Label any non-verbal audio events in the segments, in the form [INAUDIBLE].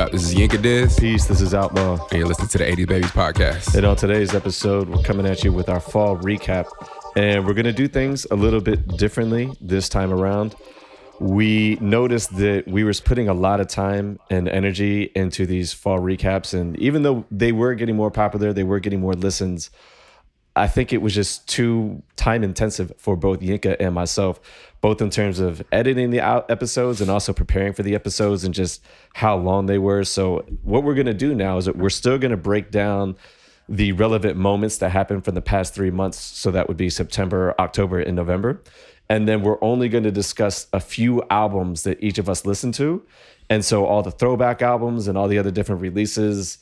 up? This is Yinka Diz. Peace, this is Outlaw. And you're listening to the 80s Babies podcast. And on today's episode, we're coming at you with our fall recap. And we're going to do things a little bit differently this time around. We noticed that we were putting a lot of time and energy into these fall recaps. And even though they were getting more popular, they were getting more listens. I think it was just too time intensive for both Yinka and myself, both in terms of editing the episodes and also preparing for the episodes and just how long they were. So, what we're going to do now is that we're still going to break down the relevant moments that happened from the past three months. So, that would be September, October, and November. And then we're only going to discuss a few albums that each of us listened to. And so, all the throwback albums and all the other different releases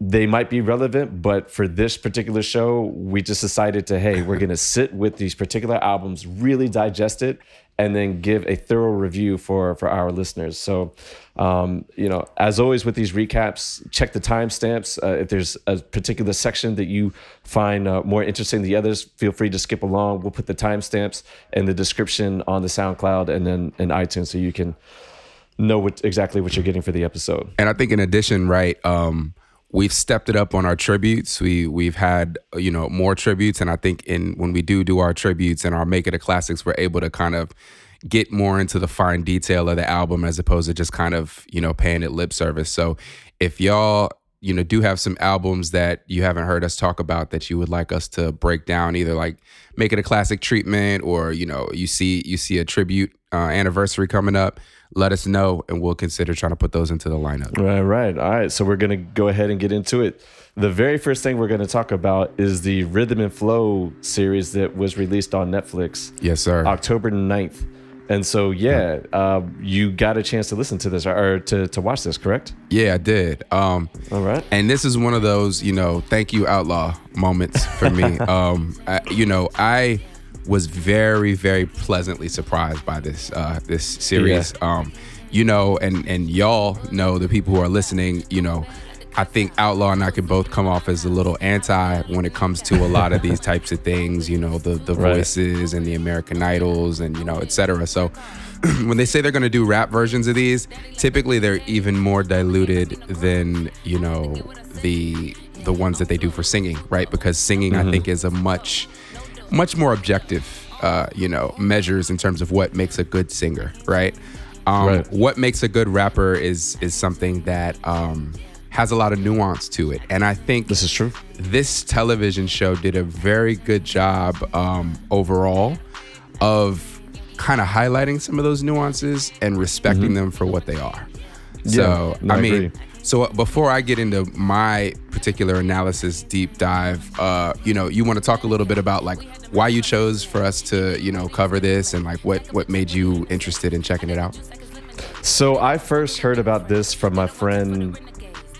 they might be relevant, but for this particular show, we just decided to, hey, we're going [LAUGHS] to sit with these particular albums, really digest it, and then give a thorough review for for our listeners. So, um, you know, as always with these recaps, check the timestamps. Uh, if there's a particular section that you find uh, more interesting than the others, feel free to skip along. We'll put the timestamps in the description on the SoundCloud and then in iTunes, so you can know what exactly what you're getting for the episode. And I think in addition, right. Um, we've stepped it up on our tributes. We we've had you know more tributes, and I think in when we do do our tributes and our Make It a Classics, we're able to kind of get more into the fine detail of the album as opposed to just kind of you know paying it lip service. So if y'all you know do have some albums that you haven't heard us talk about that you would like us to break down either like make it a classic treatment or you know you see you see a tribute uh, anniversary coming up let us know and we'll consider trying to put those into the lineup. Right, right. All right. So we're going to go ahead and get into it. The very first thing we're going to talk about is the Rhythm and Flow series that was released on Netflix. Yes, sir. October 9th. And so, yeah, uh, you got a chance to listen to this or to, to watch this, correct? Yeah, I did. Um, All right. And this is one of those, you know, thank you, Outlaw moments for me. [LAUGHS] um, I, you know, I was very, very pleasantly surprised by this uh, this series. Yeah. Um, you know, and and y'all know the people who are listening. You know, I think Outlaw and I can both come off as a little anti when it comes to a lot of these [LAUGHS] types of things. You know, the the right. voices and the American Idols and you know, etc. So. [CLEARS THROAT] when they say they're going to do rap versions of these, typically they're even more diluted than you know the the ones that they do for singing, right? Because singing, mm-hmm. I think, is a much much more objective, uh, you know, measures in terms of what makes a good singer, right? Um, right. What makes a good rapper is is something that um, has a lot of nuance to it, and I think this is true. This television show did a very good job um, overall of kind of highlighting some of those nuances and respecting mm-hmm. them for what they are. So yeah, I, I mean, agree. So uh, before I get into my particular analysis deep dive, uh, you know, you want to talk a little bit about like why you chose for us to, you know, cover this and like what what made you interested in checking it out. So I first heard about this from my friend.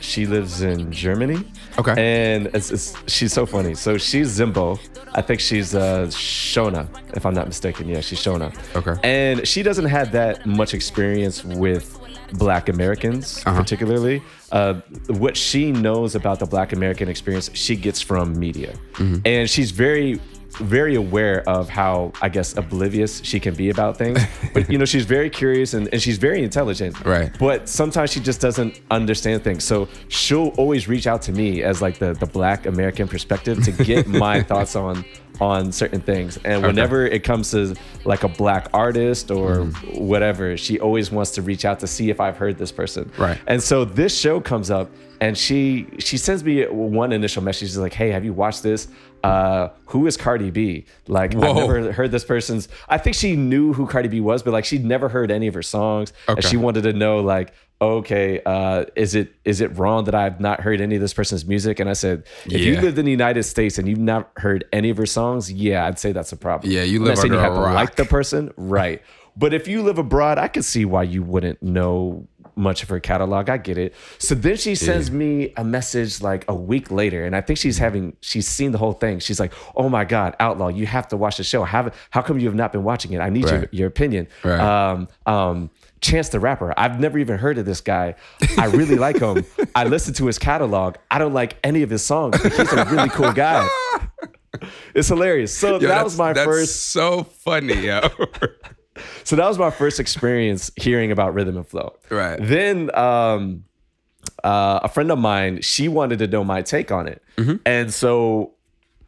She lives in Germany. Okay. And it's, it's, she's so funny. So she's Zimbo. I think she's uh, Shona, if I'm not mistaken. Yeah, she's Shona. Okay. And she doesn't have that much experience with black Americans, uh-huh. particularly. Uh, what she knows about the black American experience, she gets from media. Mm-hmm. And she's very very aware of how I guess oblivious she can be about things. [LAUGHS] But you know, she's very curious and, and she's very intelligent. Right. But sometimes she just doesn't understand things. So she'll always reach out to me as like the the black American perspective to get [LAUGHS] my thoughts on on certain things. And whenever okay. it comes to like a black artist or mm. whatever, she always wants to reach out to see if I've heard this person. Right. And so this show comes up and she she sends me one initial message. She's like, "Hey, have you watched this? Uh, who is Cardi B? Like, Whoa. I've never heard this person's. I think she knew who Cardi B was, but like she'd never heard any of her songs, okay. and she wanted to know like, okay, uh, is it is it wrong that I've not heard any of this person's music? And I said, if yeah. you lived in the United States and you've not heard any of her songs, yeah, I'd say that's a problem. Yeah, you live under you have to like the person, right? But if you live abroad, I could see why you wouldn't know much of her catalog. I get it. So then she sends yeah. me a message like a week later, and I think she's having she's seen the whole thing. She's like, "Oh my God, Outlaw, you have to watch the show. How how come you have not been watching it? I need right. your your opinion." Right. Um, um, Chance the Rapper. I've never even heard of this guy. I really like him. I listen to his catalog. I don't like any of his songs, but he's a really cool guy. It's hilarious. So Yo, that was my that's first. So funny, yo. [LAUGHS] [LAUGHS] so that was my first experience hearing about rhythm and flow. Right. Then um, uh, a friend of mine, she wanted to know my take on it, Mm-hmm. and so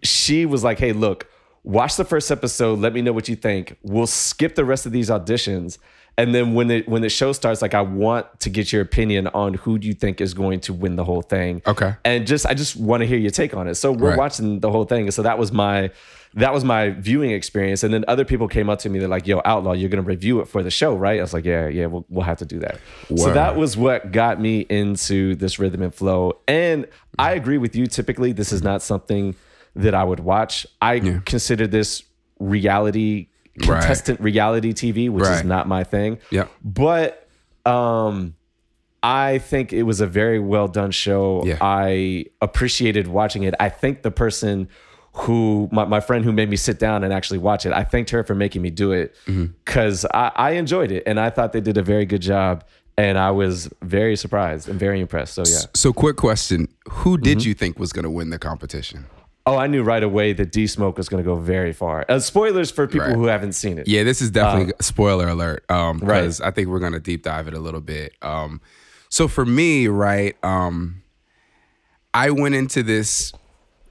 she was like, "Hey, look, watch the first episode. Let me know what you think. We'll skip the rest of these auditions." And then when the when the show starts, like I want to get your opinion on who do you think is going to win the whole thing. Okay. And just I just want to hear your take on it. So we're Right. watching the whole thing. And so that was my that was my viewing experience. And then other people came up to me, they're like, yo, Outlaw, you're gonna review it for the show, right? I was like, Yeah, yeah, we'll we'll have to do that. So that was what got me into this rhythm and flow. And I agree with you. Typically, this is not something that I would watch. I consider this reality Right. contestant reality TV, which is not my thing. Yep. But um I think it was a very well done show. Yeah. I appreciated watching it. I think the person who my, my friend who made me sit down and actually watch it, I thanked her for making me do it Mm-hmm. because I, I enjoyed it and I thought they did a very good job. And I was very surprised and very impressed. So yeah. So, quick question: Who did Mm-hmm. you think was going to win the competition? Oh, I knew right away that D Smoke was going to go very far. Uh, spoilers for people Right. who haven't seen it. Yeah, this is definitely spoiler alert. Um, Right. because I think we're gonna deep dive it a little bit. Um, so for me, right, um, I went into this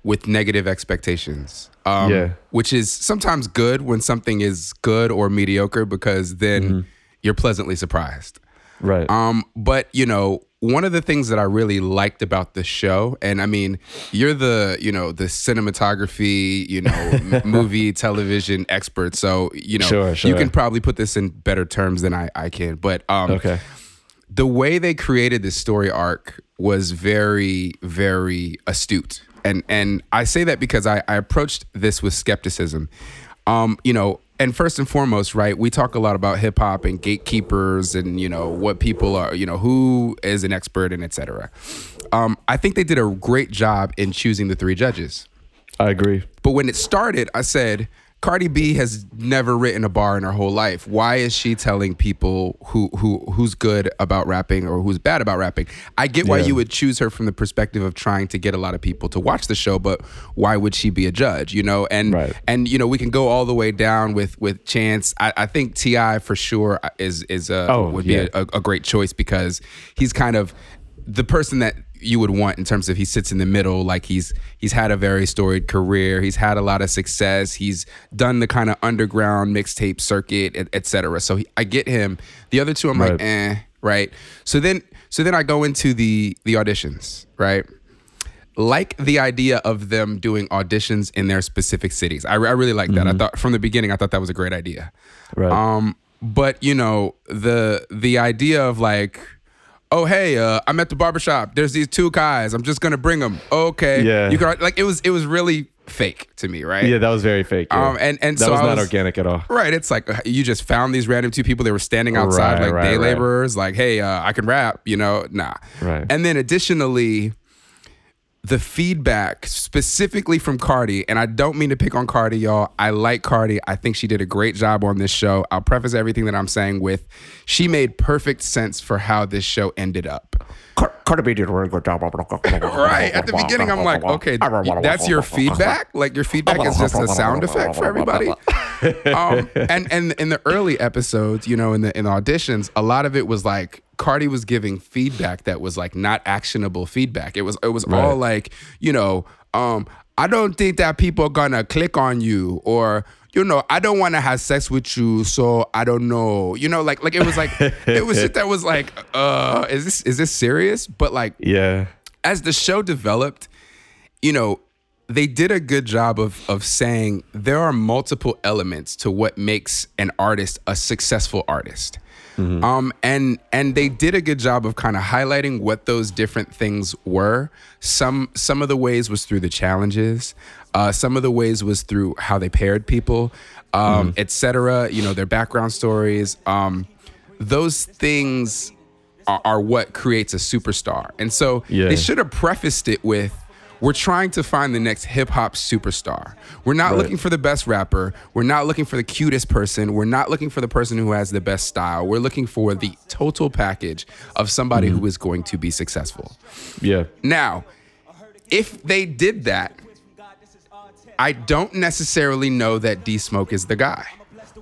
with negative expectations. Um, Yeah. which is sometimes good when something is good or mediocre because then Mm-hmm. you're pleasantly surprised. Right. Um, but you know, one of the things that I really liked about the show, and I mean, you're the you know the cinematography, you know, [LAUGHS] movie, television expert, so you know Sure, you can probably put this in better terms than I I can. But um, okay. the way they created this story arc was very very astute and and i say that because i, I approached this with skepticism um you know and first and foremost right we talk a lot about hip-hop and gatekeepers and you know what people are you know who is an expert and etc um i think they did a great job in choosing the three judges I agree. but when it started, I said, Cardi B has never written a bar in her whole life. Why is she telling people who who who's good about rapping or who's bad about rapping? I get why Yeah. you would choose her from the perspective of trying to get a lot of people to watch the show, but why would she be a judge? You know, and Right. and you know we can go all the way down with with Chance. I, I think T.I. for sure is is a Oh, would yeah. be a, a great choice because he's kind of the person that you would want in terms of he sits in the middle like he's he's had a very storied career he's had a lot of success he's done the kind of underground mixtape circuit et, et cetera. So he, i get him. The other two i'm like eh right? So then so then i go into the the auditions right? Like the idea of them doing auditions in their specific cities. I, I really like that. I thought from the beginning i thought that was a great idea. Right. um, but you know, the the idea of like, oh hey, uh, I'm at the barbershop. There's these two guys. I'm just gonna bring them. Okay. Yeah. You can like it was it was really fake to me, right? yeah, that was very fake. yeah. Um, and and that so was I not was- organic at all. Right. It's like uh, you just found these random two people. They were standing outside Right, like right, day right. laborers. Like, hey, uh, I can rap. You know, nah. Right. And then additionally, the feedback specifically from Cardi, and I don't mean to pick on Cardi, y'all. I like Cardi. I think she did a great job on this show. I'll preface everything that I'm saying with she made perfect sense for how this show ended up. Right. At the beginning, I'm like, okay, that's your feedback? Like your feedback is just a sound effect for everybody. Um, and and in the early episodes, you know, in the in the auditions, a lot of it was like Cardi was giving feedback that was like not actionable feedback. It was it was all Right. like, you know, um, I don't think that people are gonna click on you or you know, I don't want to have sex with you, so I don't know. You know, like like it was like it was shit that was like, uh, is this is this serious? But like Yeah. as the show developed, you know, they did a good job of of saying there are multiple elements to what makes an artist a successful artist. Um, and and they did a good job of kind of highlighting what those different things were. Some some of the ways was through the challenges. Uh, some of the ways was through how they paired people, um, et cetera. You know, their background stories. Um, those things are, are what creates a superstar. And so Yeah. they should have prefaced it with we're trying to find the next hip hop superstar. We're not Right. looking for the best rapper. We're not looking for the cutest person. We're not looking for the person who has the best style. We're looking for the total package of somebody who is going to be successful. Yeah. Now, if they did that, I don't necessarily know that D Smoke is the guy.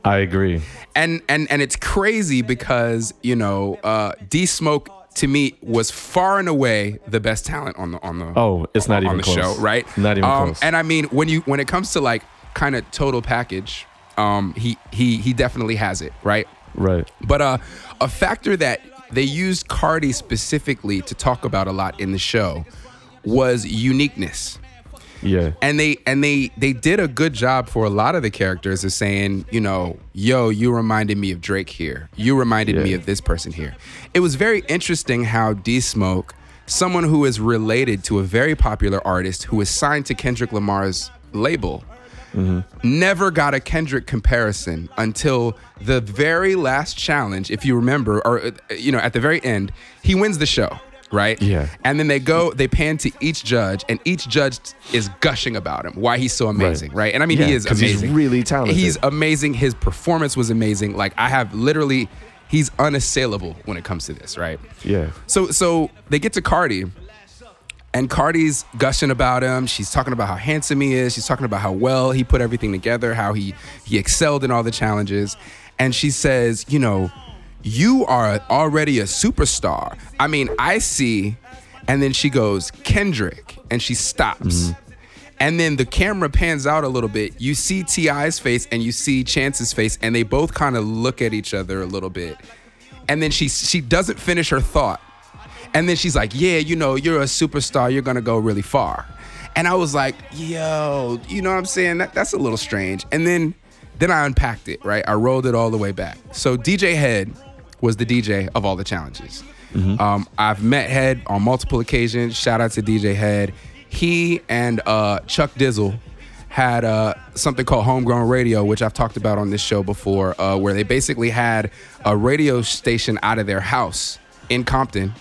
I agree. And and and it's crazy because you know uh, D Smoke to me was far and away the best talent on the on the oh it's not even on the close. show right Not even um, close. and I mean when you when it comes to like kind of total package um, he he he definitely has it right right. but uh, a factor that they used Cardi specifically to talk about a lot in the show was uniqueness Yeah. and they and they they did a good job for a lot of the characters of saying you know yo you reminded me of drake here. You reminded me of this person here. It was very interesting how d smoke someone who is related to a very popular artist who is signed to kendrick lamar's label never got a kendrick comparison until the very last challenge if you remember or uh, you know at the very end he wins the show right Yeah. and then they go, they pan to each judge, and each judge is gushing about him, why he's so amazing, right? And I mean, Yeah, he is 'cause he's really talented. He's amazing. His performance was amazing. Like I have literally, he's unassailable when it comes to this, right? Yeah. So, so they get to Cardi, and Cardi's gushing about him. She's talking about how handsome he is. She's talking about how well he put everything together, how he he excelled in all the challenges. And she says, you know, you are already a superstar. I mean, I see. And then she goes, Kendrick, and she stops. Mm-hmm. And then the camera pans out a little bit. You see T.I.'s face and you see Chance's face, and they both kind of look at each other a little bit. And then she she doesn't finish her thought. And then she's like, Yeah, you know, you're a superstar, you're gonna go really far. And I was like, yo, you know what I'm saying? That, that's a little strange. And then then I unpacked it, right? I rolled it all the way back. So DJ Head was the DJ of all the challenges. Um, I've met Head on multiple occasions. Shout out to DJ Head. He and uh, Chuck Dizzle had uh, something called Homegrown Radio, which I've talked about on this show before, uh, where they basically had a radio station out of their house in Compton.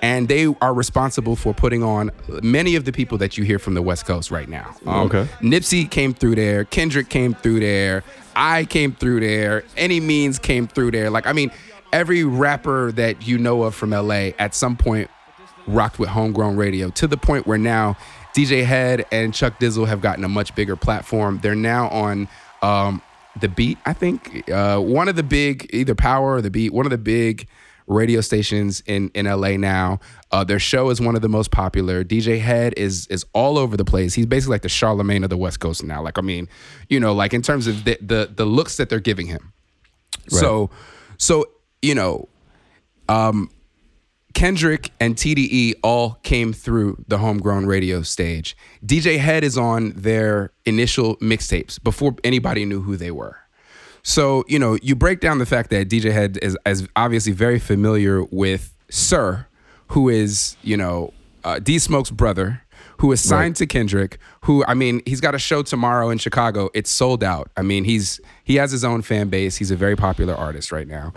And they are responsible for putting on many of the people that you hear from the West Coast right now. Um, Okay. Nipsey came through there. Kendrick came through there. I came through there. Any means came through there. Like, I mean, every rapper that you know of from LA at some point rocked with homegrown radio to the point where now DJ Head and Chuck Dizzle have gotten a much bigger platform. They're now on um, the Beat, I think, uh, one of the big either Power or the Beat, one of the big radio stations in in LA now. Uh, their show is one of the most popular. DJ Head is is all over the place. He's basically like the Charlemagne of the West Coast now. Like I mean, you know, like in terms of the the, the looks that they're giving him. So, so you know, um, Kendrick and TDE all came through the homegrown radio stage. DJ Head is on their initial mixtapes before anybody knew who they were. So, you know, you break down the fact that DJ Head is, is obviously very familiar with Sir, who is, you know, uh, D Smoke's brother, who is signed to Kendrick, who, I mean, he's got a show tomorrow in Chicago. It's sold out. I mean, he's he has his own fan base. He's a very popular artist right now.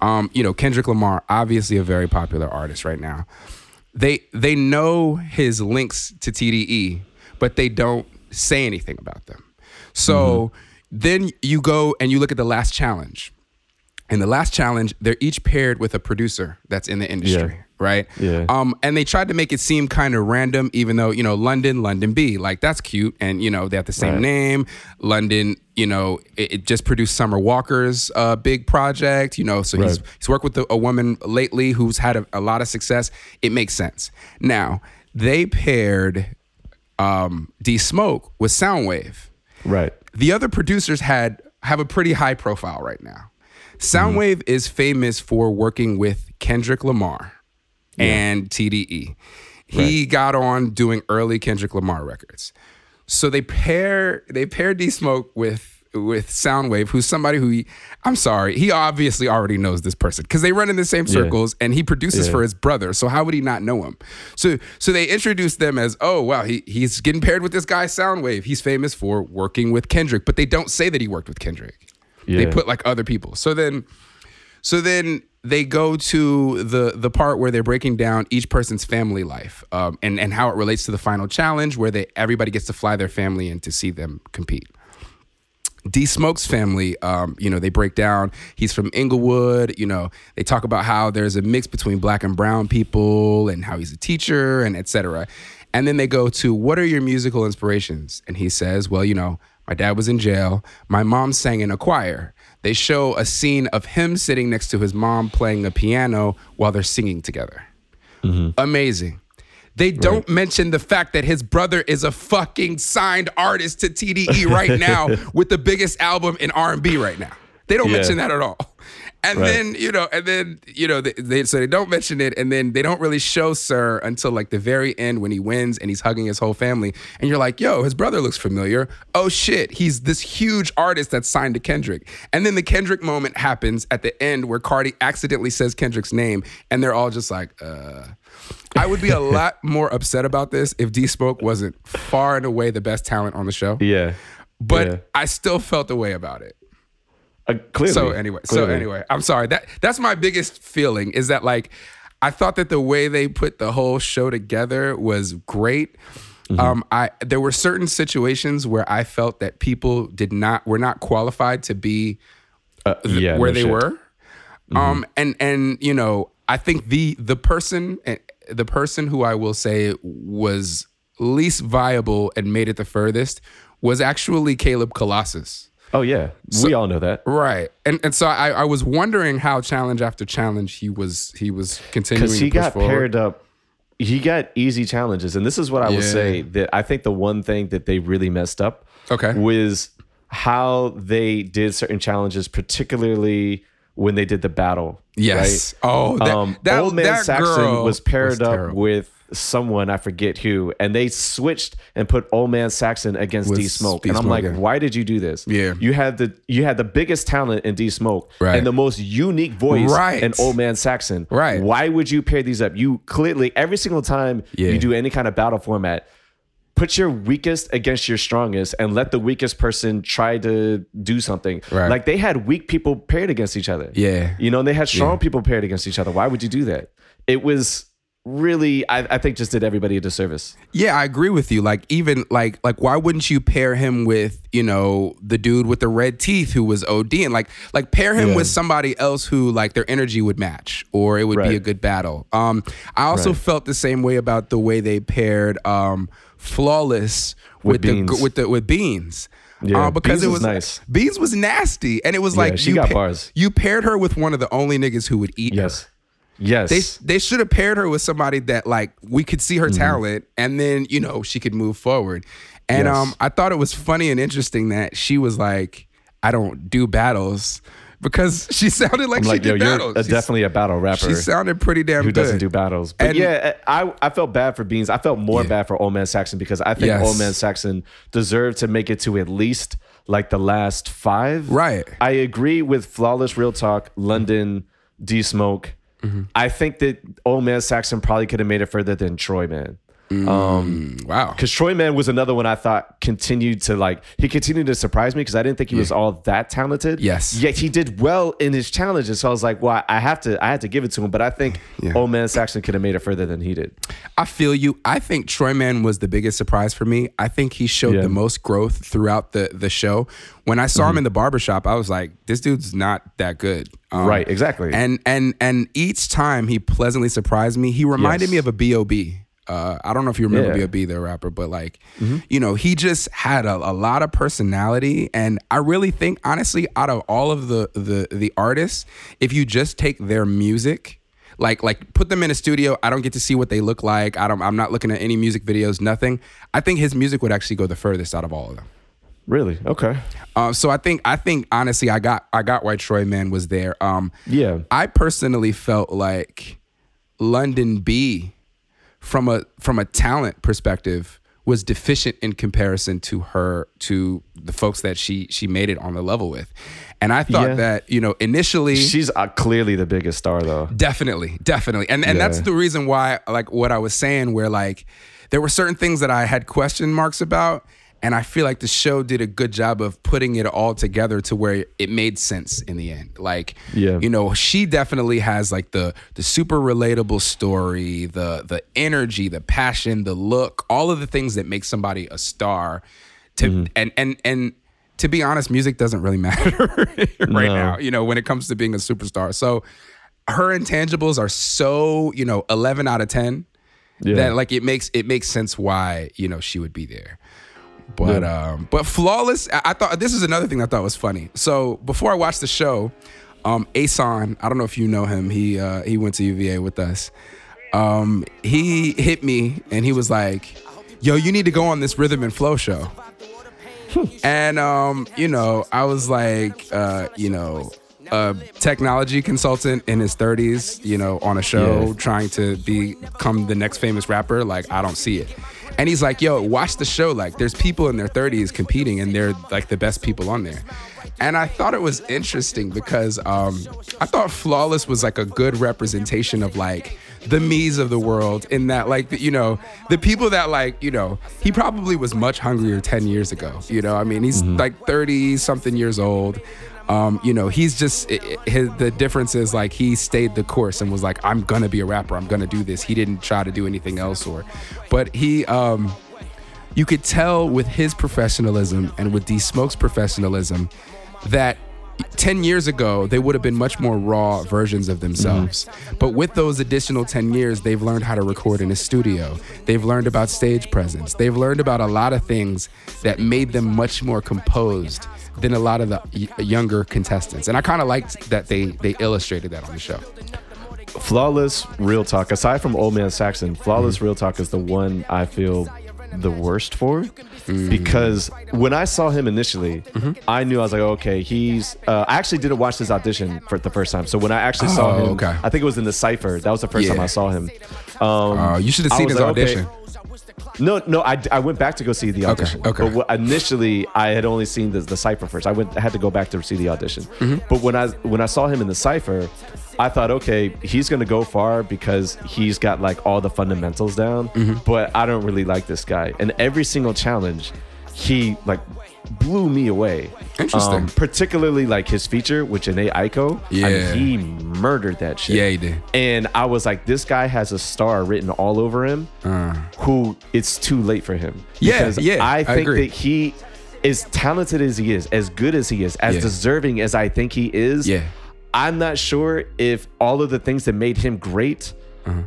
Um, you know, Kendrick Lamar, obviously a very popular artist right now. They they know his links to TDE, but they don't say anything about them. So then you go and you look at the last challenge. In the last challenge, they're each paired with a producer that's in the industry, Yeah. Right? Yeah. Um, and they tried to make it seem kind of random, even though you know London, London B, like that's cute, and you know they have the same Right. name. London, you know, it, it just produced Summer Walker's uh, big project, you know, so he's Right. he's worked with a, a woman lately who's had a, a lot of success. It makes sense. Now they paired um, D Smoke with Soundwave Right. the other producers had have a pretty high profile right now. Soundwave is famous for working with Kendrick Lamar and TDE. He got on doing early Kendrick Lamar records. So they pair they pair D Smoke with with Soundwave, who's somebody who he, I'm sorry, he obviously already knows this person because they run in the same circles and he produces Yeah. for his brother. So how would he not know him? So so they introduced them as, oh wow, he he's getting paired with this guy Soundwave. He's famous for working with Kendrick, but they don't say that he worked with Kendrick. They put like other people. So then so then they go to the the part where they're breaking down each person's family life um, and and how it relates to the final challenge, where they everybody gets to fly their family in to see them compete. D Smoke's family, um, you know, they break down. He's from Inglewood. You know, they talk about how there's a mix between black and brown people, and how he's a teacher, and etc. And then they go to what are your musical inspirations? And he says, well, you know, my dad was in jail. My mom sang in a choir. they show a scene of him sitting next to his mom playing a piano while they're singing together. Mm-hmm. Amazing. They don't mention the fact that his brother is a fucking signed artist to TDE right [LAUGHS] now with the biggest album in R&B right now. They don't Yeah. mention that at all. And Right. then, you know, and then, you know, they, they so they don't mention it and then they don't really show Sir until like the very end when he wins and he's hugging his whole family and you're like, "Yo, his brother looks familiar. Oh shit, he's this huge artist that's signed to Kendrick." And then the Kendrick moment happens at the end where Cardi accidentally says Kendrick's name and they're all just like, "Uh I would be a [LAUGHS] lot more upset about this if D Smoke wasn't far and away the best talent on the show. Yeah. But yeah. I still felt the way about it. Uh, clearly. So anyway, so anyway, I'm sorry. That that's my biggest feeling is that like I thought that the way they put the whole show together was great. Mm-hmm. Um, I there were certain situations where I felt that people did not were not qualified to be Uh, yeah, where no they shit. were. Um, and and you know, I think the the person eh, the person who I will say was least viable and made it the furthest was actually Caleb Colossus. Oh yeah, we all know that Right. And and so I, I was wondering how challenge after challenge he was he was continuing because to he push got forward. paired up. He got easy challenges, and this is what I will Yeah. say that I think the one thing that they really messed up Okay. was how they did certain challenges, particularly when they did the battle. Yes. Right? Oh, that, um, that Old Man that Saxon girl was paired was up with someone I forget who, and they switched and put Old Man Saxon against D Smoke, and I'm like, yeah. why did you do this? Yeah. you had the you had the biggest talent in D Smoke, Right. and the most unique voice Right. in Old Man Saxon, Right. Why would you pair these up? You clearly every single time Yeah. you do any kind of battle format. Put your weakest against your strongest and let the weakest person try to do something. Right. Like they had weak people paired against each other. Yeah. You know, and they had strong people paired against each other. Why would you do that? It was really, I, I think, just did everybody a disservice. Yeah, I agree with you. Like even like like why wouldn't you pair him with, you know, the dude with the red teeth who was ODing? Like like pair him Yeah. with somebody else who like their energy would match or it would be a good battle. Um I also Right. felt the same way about the way they paired um Flawless with, With the with the with Beans. Yeah, Uh, because Beans it was was nice. Beans was nasty, and it was like she you got bars. You paired her with one of the only niggas who would eat her. Yes. They they should have paired her with somebody that like we could see Mm-hmm. her talent and then you know she could move forward. And Yes. um I thought it was funny and interesting that she was like I don't do battles because [LAUGHS] she sounded like I'm she like, did battles. a, definitely a battle rapper She sounded pretty damn who good. doesn't do battles. But And- yeah, I, I felt bad for Beans. I felt more Yeah. bad for Old Man Saxon because I think Yes. Old Man Saxon deserved to make it to at least like the last five. Right. I agree with Flawless Real Talk, London, D Smoke. Mm-hmm. I think that Old Man Saxon probably could have made it further than Troy Man. Wow. Because Troy Man was another one I thought continued to like he continued to surprise me because I didn't think he was all that talented. Yes. Yet he did well in his challenges. So I was like, well, I have to I had to give it to him. But I think Yeah. Old Man Saxon could have made it further than he did. I feel you. I think Troy Man was the biggest surprise for me. I think he showed Yeah. the most growth throughout the the show. When I saw Mm-hmm. him in the barbershop, I was like, this dude's not that good. Um, Right, exactly. And and and each time he pleasantly surprised me. He reminded Yes. me of a B.O.B. Uh, I don't know if you remember Yeah. Mm-hmm. B.O.B. the rapper, but like, you know, he just had a, a lot of personality, and I really think, honestly, out of all of the the the artists, if you just take their music like like put them in a studio i don't get to see what they look like i don't i'm not looking at any music videos nothing i think his music would actually go the furthest out of all of them Really? Okay. um, so i think i think honestly i got i got why troy man was there um Yeah. i personally felt like london b from a from a talent perspective was deficient in comparison to her to the folks that she she made it on the level with and i thought Yeah. that you know initially She's uh, clearly the biggest star though. Definitely, definitely. And and that's the reason why like what I was saying where like there were certain things that I had question marks about and I feel like the show did a good job of putting it all together to where it made sense in the end. Like Yeah. you know, she definitely has like the the super relatable story, the the energy, the passion, the look, all of the things that make somebody a star to Mm-hmm. and and and to be honest, music doesn't really [LAUGHS] matter right No. now, you know, when it comes to being a superstar. So her intangibles are so, you know, 11 out of 10 Yeah. that like it makes it makes sense why, you know, she would be there. But um, but flawless. I, I thought this is another thing I thought was funny. So before I watched the show, um, Ason, I don't know if you know him. He uh, he went to UVA with us. Um, he hit me and he was like, "Yo, you need to go on this rhythm and flow show." and um, you know, I was like, uh, you know, a technology consultant in his 30s, you know, on a show Yeah. trying to become the next famous rapper. Like, I don't see it. And he's like, yo, watch the show. Like, there's people in their 30s competing, and they're like the best people on there. And I thought it was interesting because um, I thought Flawless was like a good representation of like the me's of the world in that like you know the people that like you know he probably was much hungrier 10 years ago you know i mean he's like 30 something years old um, you know, he's just i- i- his, the difference is like he stayed the course and was like, I'm gonna be a rapper. I'm gonna do this. He didn't try to do anything else, or, but he, um, you could tell with his professionalism and with D Smoke's professionalism that 10 years ago they would have been much more raw versions of themselves. But with those additional 10 years they've learned how to record in a studio. They've learned about stage presence. They've learned about a lot of things that made them much more composed than a lot of the y- younger contestants. And i kind of liked that they they illustrated that on the show. Flawless Real Talk. Aside from Old Man Saxon, Flawless Mm-hmm. Real Talk is the one I feel the worst for Mm. because when I saw him initially, Mm-hmm. I knew I was like, okay, he's. Uh, I actually didn't watch this audition for the first time, so when I actually saw Oh, him, okay. I think it was in the cipher. That was the first Yeah. time I saw him. Um, uh, you should have seen his like, okay. audition No, no, I, I went back to go see the audition. okay. okay. But initially, I had only seen the, the cipher first. I went, I had to go back to see the audition. Mm-hmm. But when I when I saw him in the cipher, I thought, okay, he's gonna go far because he's got like all the fundamentals down. Mm-hmm. But I don't really like this guy. And every single challenge, he like blew me away. Um, Interesting. particularly like his feature with Jhené Aiko. I mean, Yeah. he murdered that shit. Yeah, he did. And I was like, this guy has a star written all over him who it's too late for him. Uh. Yeah, Because yeah, I I think agree. that he, as talented as he is, as good as he is, as Yeah. deserving as I think he is, Yeah. I'm not sure if all of the things that made him great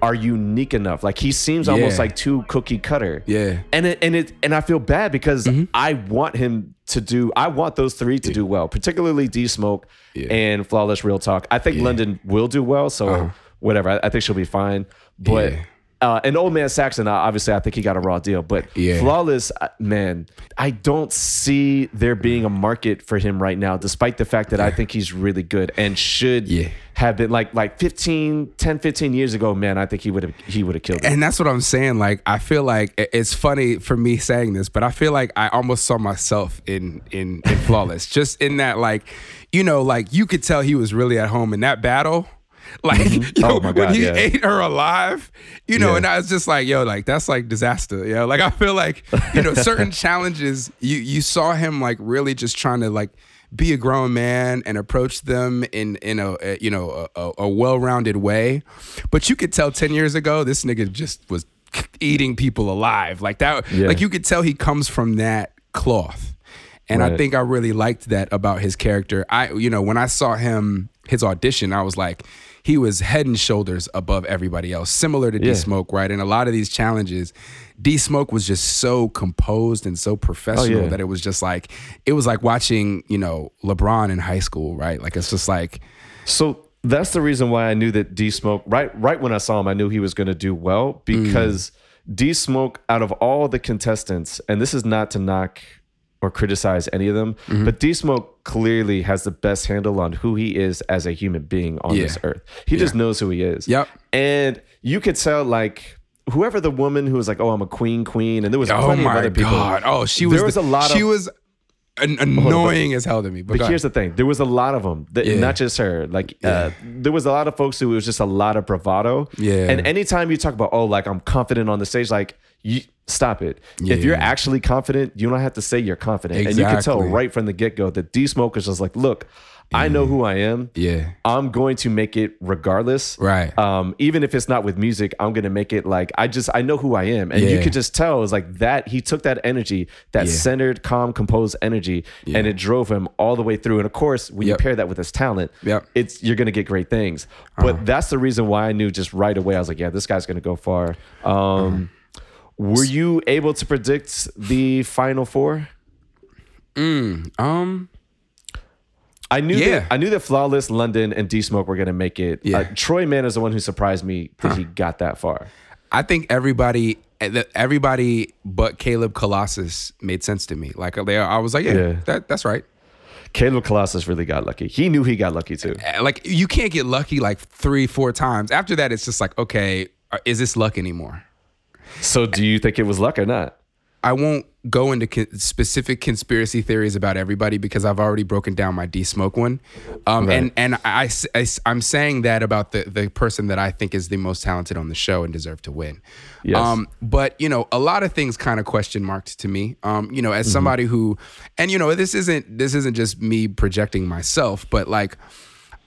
are unique enough. Like he seems almost Uh-huh. Like too cookie cutter. Yeah. And it and it and I feel bad because Mm-hmm. I want him to do I want those three to do well, particularly D Smoke Yeah. Uh-huh. and Flawless Real Talk. I think London will do well, so whatever. I, I think she'll be fine. But Yeah. Uh, and Old Man Saxon, uh, obviously, I think he got a raw deal. But Yeah. Flawless, uh, man, I don't see there being a market for him right now, despite the fact that I think he's really good and should Yeah. have been like like 15, 10, 15 years ago, man, I think he would have he would have killed it. And that's what I'm saying. Like, I feel like it's funny for me saying this, but I feel like I almost saw myself in in, in [LAUGHS] flawless, just in that, like, you know, like you could tell he was really at home in that battle. [LAUGHS] Like, mm-hmm. [LAUGHS] yo, Oh my when he yeah. ate her alive, you know, Yeah. and I was just like, yo, like that's like disaster. Know, [LAUGHS] like I feel like, you know, certain challenges, you you saw him like really just trying to like be a grown man and approach them in in a, a you know a, a, well-rounded way but you could tell 10 years ago this nigga just was eating people alive like that Yeah. like you could tell he comes from that cloth and i think i really liked that about his character i you know when i saw him his audition i was like he was head and shoulders above everybody else similar to Yeah. d smoke right and a lot of these challenges d smoke was just so composed and so professional Oh, yeah. that it was just like it was like watching you know lebron in high school right like it's just like So that's the reason why I knew that D Smoke right right when I saw him, I knew he was going to do well mm. because D Smoke out of all the contestants, and this is not to knock or criticize any of them, mm-hmm. but D Smoke clearly has the best handle on who he is as a human being on Yeah. this earth. He just knows who he is. Yep. And you could tell like whoever the woman who was like, "Oh, I'm a queen, queen," and there was oh plenty of my other people. god oh she was There was the- a lot she of- was an- annoying as hell to me but, But here's the thing: there was a lot of them, that, Yeah. not just her. Like, uh, there was a lot of folks who it was just a lot of bravado. Yeah. And anytime you talk about, oh, like I'm confident on the stage, like you stop it. If you're Yeah. actually confident, you don't have to say you're confident, and you can tell Exactly. right from the get go that D Smoke is just like, look, I know who I am. yeah I'm going to make it regardless. Right. Um, even if it's not with music, I'm gonna make it like I just I know who I am. And you could just tell it's like that he took that energy, that Yeah. centered, calm, composed energy, and it drove him all the way through. And of course, when Yep. you pair that with his talent, Yep. Uh-huh. it's you're gonna get great things. But that's the reason why I knew just right away, I was like, yeah, this guy's gonna go far. Um Uh-huh. Were you able to predict the final four? Um, I knew Yeah. that I knew that Flawless, London, and D Smoke were gonna make it. Yeah. Uh, Troy Man is the one who surprised me that he got that far. I think everybody, everybody but Caleb Colossus made sense to me. Like they, I was like, yeah, Yeah. That, that's right. Caleb Colossus really got lucky. He knew he got lucky too. Like you can't get lucky like three, four times. After that, it's just like, okay, uh, is this luck anymore? So do you think it was luck or not? I won't go into con- specific conspiracy theories about everybody because I've already broken down my D Smoke one, um, Right. and and I, I am saying that about the the person that I think is the most talented on the show and deserve to win. Yes. Um, but you know, a lot of things kind of question marked to me. Um, you know, as somebody who, and you know, this isn't this isn't just me projecting myself, but like,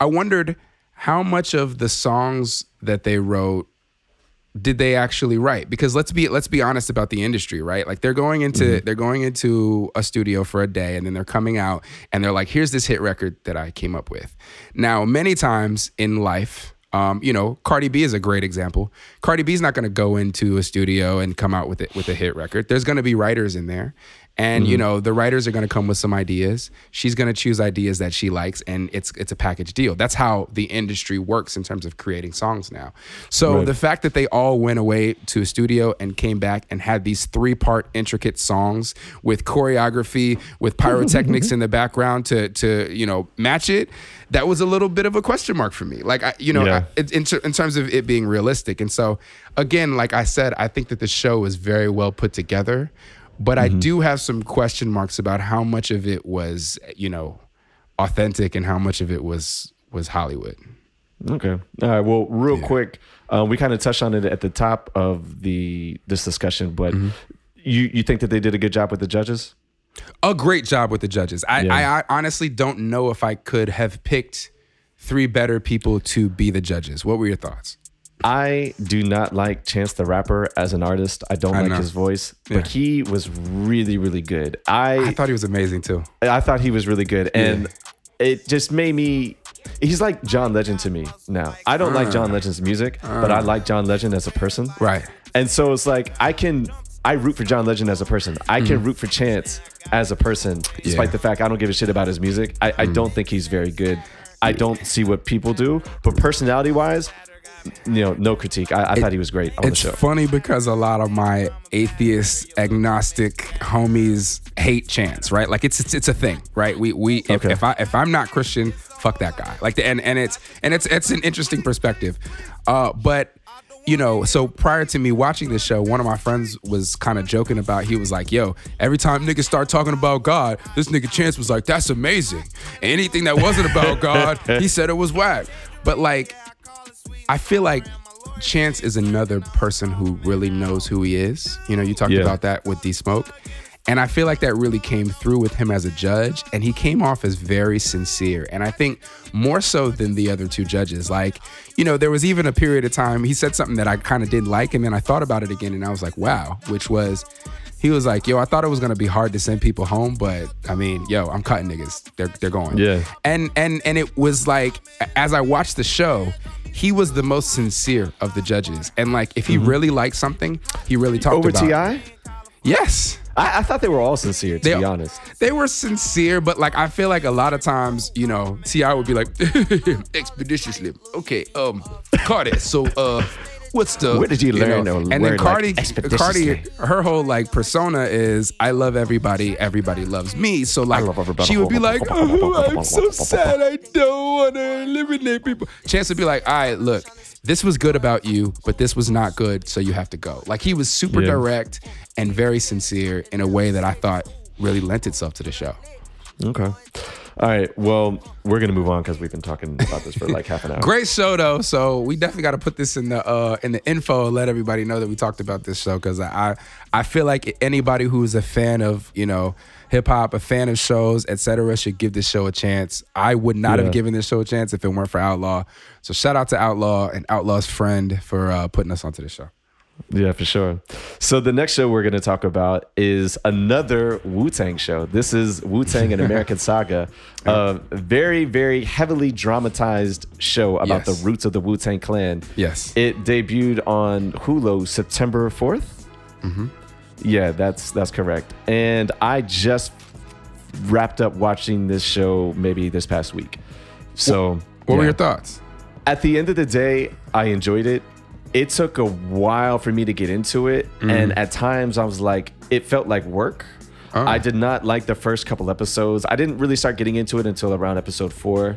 I wondered how much of the songs that they wrote did they actually write because let's be let's be honest about the industry right like they're going into they're going into a studio for a day and then they're coming out and they're like here's this hit record that i came up with now many times in life um, you know, Cardi B is a great example. Cardi B is not going to go into a studio and come out with it with a hit record. There's going to be writers in there, and you mm-hmm. know the writers are going to come with some ideas. She's going to choose ideas that she likes, and it's it's a package deal. That's how the industry works in terms of creating songs now. So Right. the fact that they all went away to a studio and came back and had these three part intricate songs with choreography, with pyrotechnics [LAUGHS] in the background to to you know match it, that was a little bit of a question mark for me. Like I, you know, Yeah. I, in, in terms of it being realistic. And so, again, like I said, I think that the show is very well put together, but I do have some question marks about how much of it was, you know, authentic and how much of it was was Hollywood. Okay. All right. Well, real quick, uh, we kind of touched on it at the top of the this discussion, but Mm-hmm. you you think that they did a good job with the judges? A great job with the judges. I, Yeah. I, I honestly don't know if I could have picked three better people to be the judges. What were your thoughts? I do not like Chance the Rapper as an artist. I don't I like know. his voice, Yeah. but he was really, really good. I I thought he was amazing too. I thought he was really good, and it just made me. He's like John Legend to me now. I don't like John uh. Legend's music, but I uh. like John Legend as a person. Right. And so it's like I can I root for John Legend as a person. I can mm. root for Chance as a person, despite. Yeah. Mm. the fact I don't give a shit about his music. I, I mm. don't think he's very good. I don't see what people do, but personality wise, you know, no critique. I, I thought he was great on the show. It's funny because a lot of my atheist, agnostic homies hate chance, right? Like it's it's, it's a thing, right? We we if, Okay. if I if I'm not Christian, fuck that guy. Like the, and and it's and it's it's an interesting perspective. Uh, but you know, so prior to me watching this show, one of my friends was kind of joking about. He was like, "Yo, every time niggas start talking about God, this nigga Chance was like, that's amazing. Anything that wasn't about [LAUGHS] God, he said it was whack." But like, I feel like Chance is another person who really knows who he is. You know, you talked Yeah. about that with D Smoke. And I feel like that really came through with him as a judge. And he came off as very sincere. And I think more so than the other two judges. Like, you know, there was even a period of time he said something that I kind of didn't like. And then I thought about it again and I was like, wow, which was he was like, yo, I thought it was gonna be hard to send people home, but I mean, yo, I'm cutting niggas. They're they're going. Yeah. And and and it was like as I watched the show, he was the most sincere of the judges. And like if he really liked something, he really talked Over about it. Over TI, Yes. I, I thought they were all sincere. To They- be honest, They were sincere, but like I feel like a lot of times, you know, T.I. would be like, [LAUGHS] expeditiously, okay, um, Cardi. So, uh, what's the? Where did you learn know, and then learn, like, Cardi. Cardi, her whole like persona is, I love everybody, everybody loves me. So like, she would be like, oh, I'm so sad, I don't want to eliminate people. Chance would be like, all right, look. This was good about you, but this was not good, so you have to go. Like he was super Yeah. direct and very sincere in a way that I thought really lent itself to the show. okay. All right. Well, we're gonna move on because we've been talking about this for like half an hour. [LAUGHS] Great show though, so we definitely got to put this in the uh, in the info and let everybody know that we talked about this show because I, I feel like anybody who is a fan of you know hip hop, a fan of shows, etc., should give this show a chance. I would not Yeah. have given this show a chance if it weren't for Outlaw. So shout out to Outlaw and Outlaw's friend for uh, putting us onto the show. Yeah, for sure. So the next show we're going to talk about is another Wu Tang show. This is Wu Tang and American [LAUGHS] Saga, a very, very heavily dramatized show about Yes. the roots of the Wu Tang Clan. Yes. It debuted on Hulu September 4th. Mm-hmm. Yeah, that's that's correct. And I just wrapped up watching this show maybe this past week. So, What were yeah. your thoughts? At the end of the day, I enjoyed it. It took a while for me to get into it, and at times I was like, it felt like work. Oh. I did not like the first couple episodes. I didn't really start getting into it until around episode 4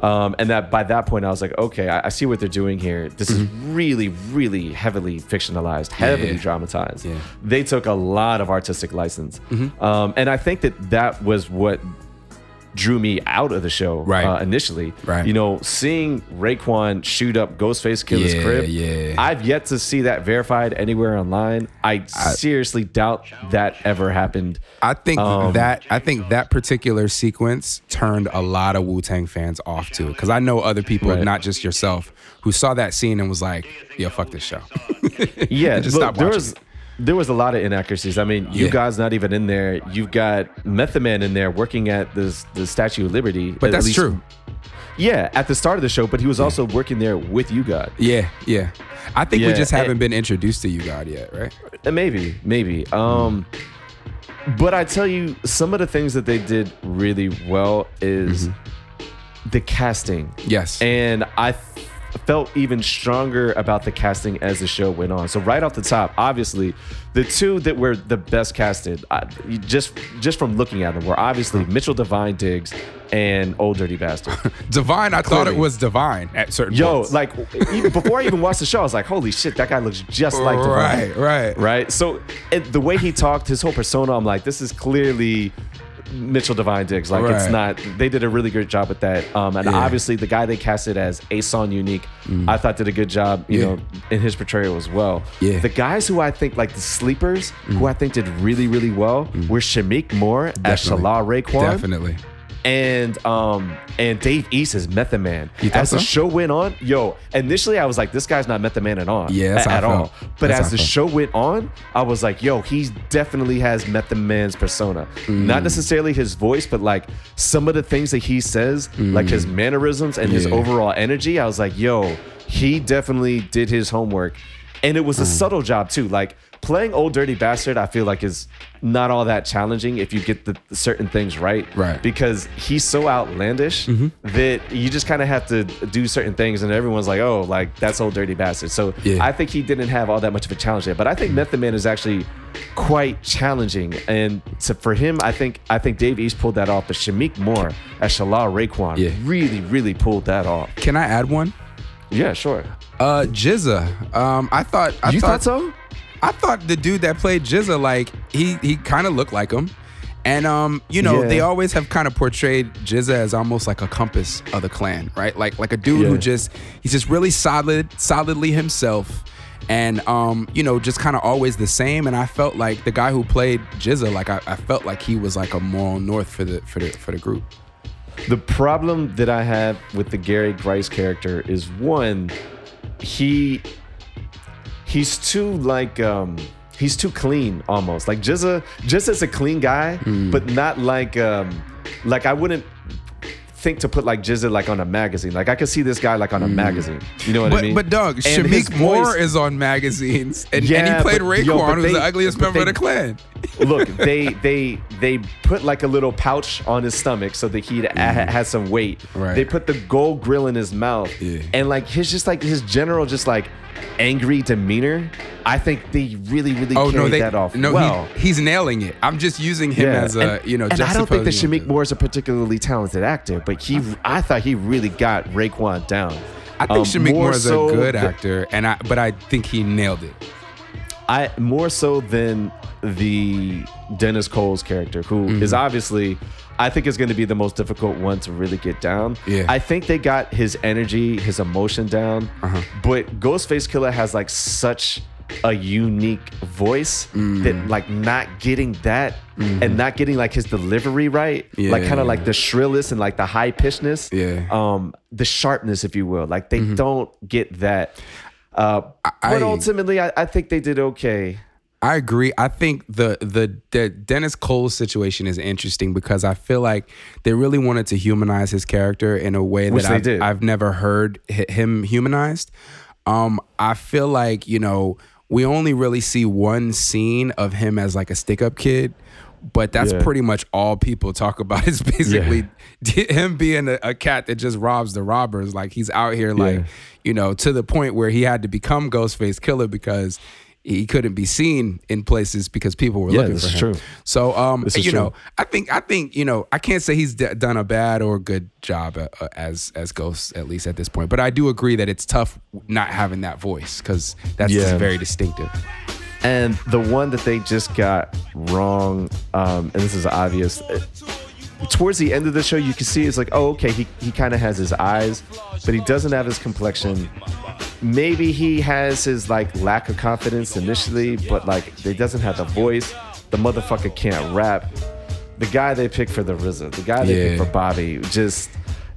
um, and that by that point I was like, okay, I, I see what they're doing here. This is really, really heavily fictionalized, heavily Yeah. dramatized. Yeah. They took a lot of artistic license, um, and I think that that was what drew me out of the show Right. uh, initially. Right. You know, seeing Raekwon shoot up Ghostface Killah's Yeah, crib. yeah. I've yet to see that verified anywhere online. I, seriously doubt that ever happened. I think Um, that I think that particular sequence turned a lot of Wu Tang fans off too, because I know other people, Right. not just yourself, who saw that scene and was like, "Yo, fuck this show." [LAUGHS] Yeah, just look, stop watching. There was a lot of inaccuracies. I mean, you Yeah. guys not even in there. You've got Method Man in there working at this the Statue of Liberty. But that's least- true. Yeah, at the start of the show, but he was also working there with U-God. Yeah, yeah. I think we just haven't been introduced to you, God, yet, right? Uh, Maybe, maybe. Um, but I tell you, some of the things that they did really well is the casting. Yes. And I f- felt even stronger about the casting as the show went on. So right off the top, obviously, the two that were the best casted, I, just just from looking at them, were obviously Mitchell Divine Diggs and Old Dirty Bastard. [LAUGHS] Divine, I thought it was divine at certain Yo, points. like even before I even watched the show, I was like, "Holy shit, that guy looks just like Divine." right, right, right? So and the way he talked, his whole persona, I'm like, this is clearly Mitchell Divine Diggs. Like it's not. They did a really good job with that. Um, and Yeah. obviously the guy they casted as Ason Unique, I thought did a good job. You Yeah. know, in his portrayal as well. Yeah. The guys who I think like the sleepers, who I think did really really well, were Shameik Moore as Definitely. Shallah Raekwon Definitely. And um and Dave East is Method Man. As the show went on, yo, initially I was like, this guy's not Method Man at all. Yeah, at, at all. But That's as the felt. show went on, I was like, yo, he definitely has Method Man's persona. Mm. Not necessarily his voice, but like some of the things that he says, like his mannerisms and his Mm. Overall energy. I was like, yo, he definitely did his homework. And it was Mm. a subtle job too. Like playing Old Dirty Bastard, I feel like is not all that challenging if you get the certain things right. Right. Because he's so outlandish Mm-hmm. that you just kind of have to do certain things, and everyone's like, "Oh, like that's Old Dirty Bastard." So Yeah. I think he didn't have all that much of a challenge there. But I think Method Man is actually quite challenging, and so for him, I think I think Dave East pulled that off. But Shameik Moore as Shallah Raekwon Yeah. really, really pulled that off. Can I add one? Yeah, sure. Uh, GZA. Um, I thought. I you thought so? I thought the dude that played GZA, like he he kind of looked like him. And um, you know, Yeah. they always have kind of portrayed GZA as almost like a compass of the clan, right? Like like a dude who just he's just really solid, solidly himself. And um, you know, just kind of always the same. And I felt like the guy who played GZA, like I, I felt like he was like a moral north for the for the for the group. The problem that I have with the Gary Grice character is one, he he's too like um he's too clean almost. Like GZA GZA's a clean guy, Hmm. but not like um like I wouldn't think to put like GZA like on a magazine. Like I could see this guy like on a magazine. You know what. But I mean? but Doug, And his Shameik Moore is on magazines, [LAUGHS] and, and he played but- Raekwon, yo, but who's they- the ugliest but member of the clan. [LAUGHS] look they they they put like a little pouch on his stomach so that he ha- has some weight Mm. Right. they put the gold grill in his mouth Yeah. and like his just like his general just like angry demeanor i think they really really Oh carried no, they that off no, well he, he's nailing it. I'm just using him as a and, you know. and I don't think that Shameik. Moore is a particularly talented actor, but he, I thought he really got Raekwon down. I think Um, Shameik Moore is a so good th- actor, and I but I think he nailed it. I more so than the Dennis Cole's character, who is Mm-hmm. obviously, I think is going to be the most difficult one to really get down. Yeah. I think they got his energy, his emotion down, Uh-huh. but Ghostface Killah has like such a unique voice Mm. that like not getting that and not getting like his delivery right, Mm-hmm. Yeah, like kind of yeah. like the shrillness and like the high pitchness Yeah. um, the sharpness, if you will. Like they don't get that. Uh, I- but ultimately, I, I think they did okay. I agree. I think the, the the Dennis Coles situation is interesting because I feel like they really wanted to humanize his character in a way Which that I've, did. I've never heard him humanized. Um, I feel like you know we only really see one scene of him as like a stick up kid. But that's Yeah. pretty much all people talk about is basically [LAUGHS] him being a, a cat that just robs the robbers. Like he's out here, like, Yeah. you know, to the point where he had to become Ghostface Killah because he couldn't be seen in places because people were Yeah, looking for him. true. So, um, you know. I think I think you know I can't say he's d- done a bad or good job uh, uh, as as Ghost at least at this point, but I do agree that it's tough not having that voice because that's just Yeah. very distinctive. And the one that they just got wrong, um, and this is obvious. uh, Towards the end of the show, you can see it's like, oh, okay, he, he kind of has his eyes, but he doesn't have his complexion. Maybe he has his like lack of confidence initially, but like he doesn't have the voice. The motherfucker can't rap. The guy they picked for the RZA, the guy they Yeah. picked for Bobby, just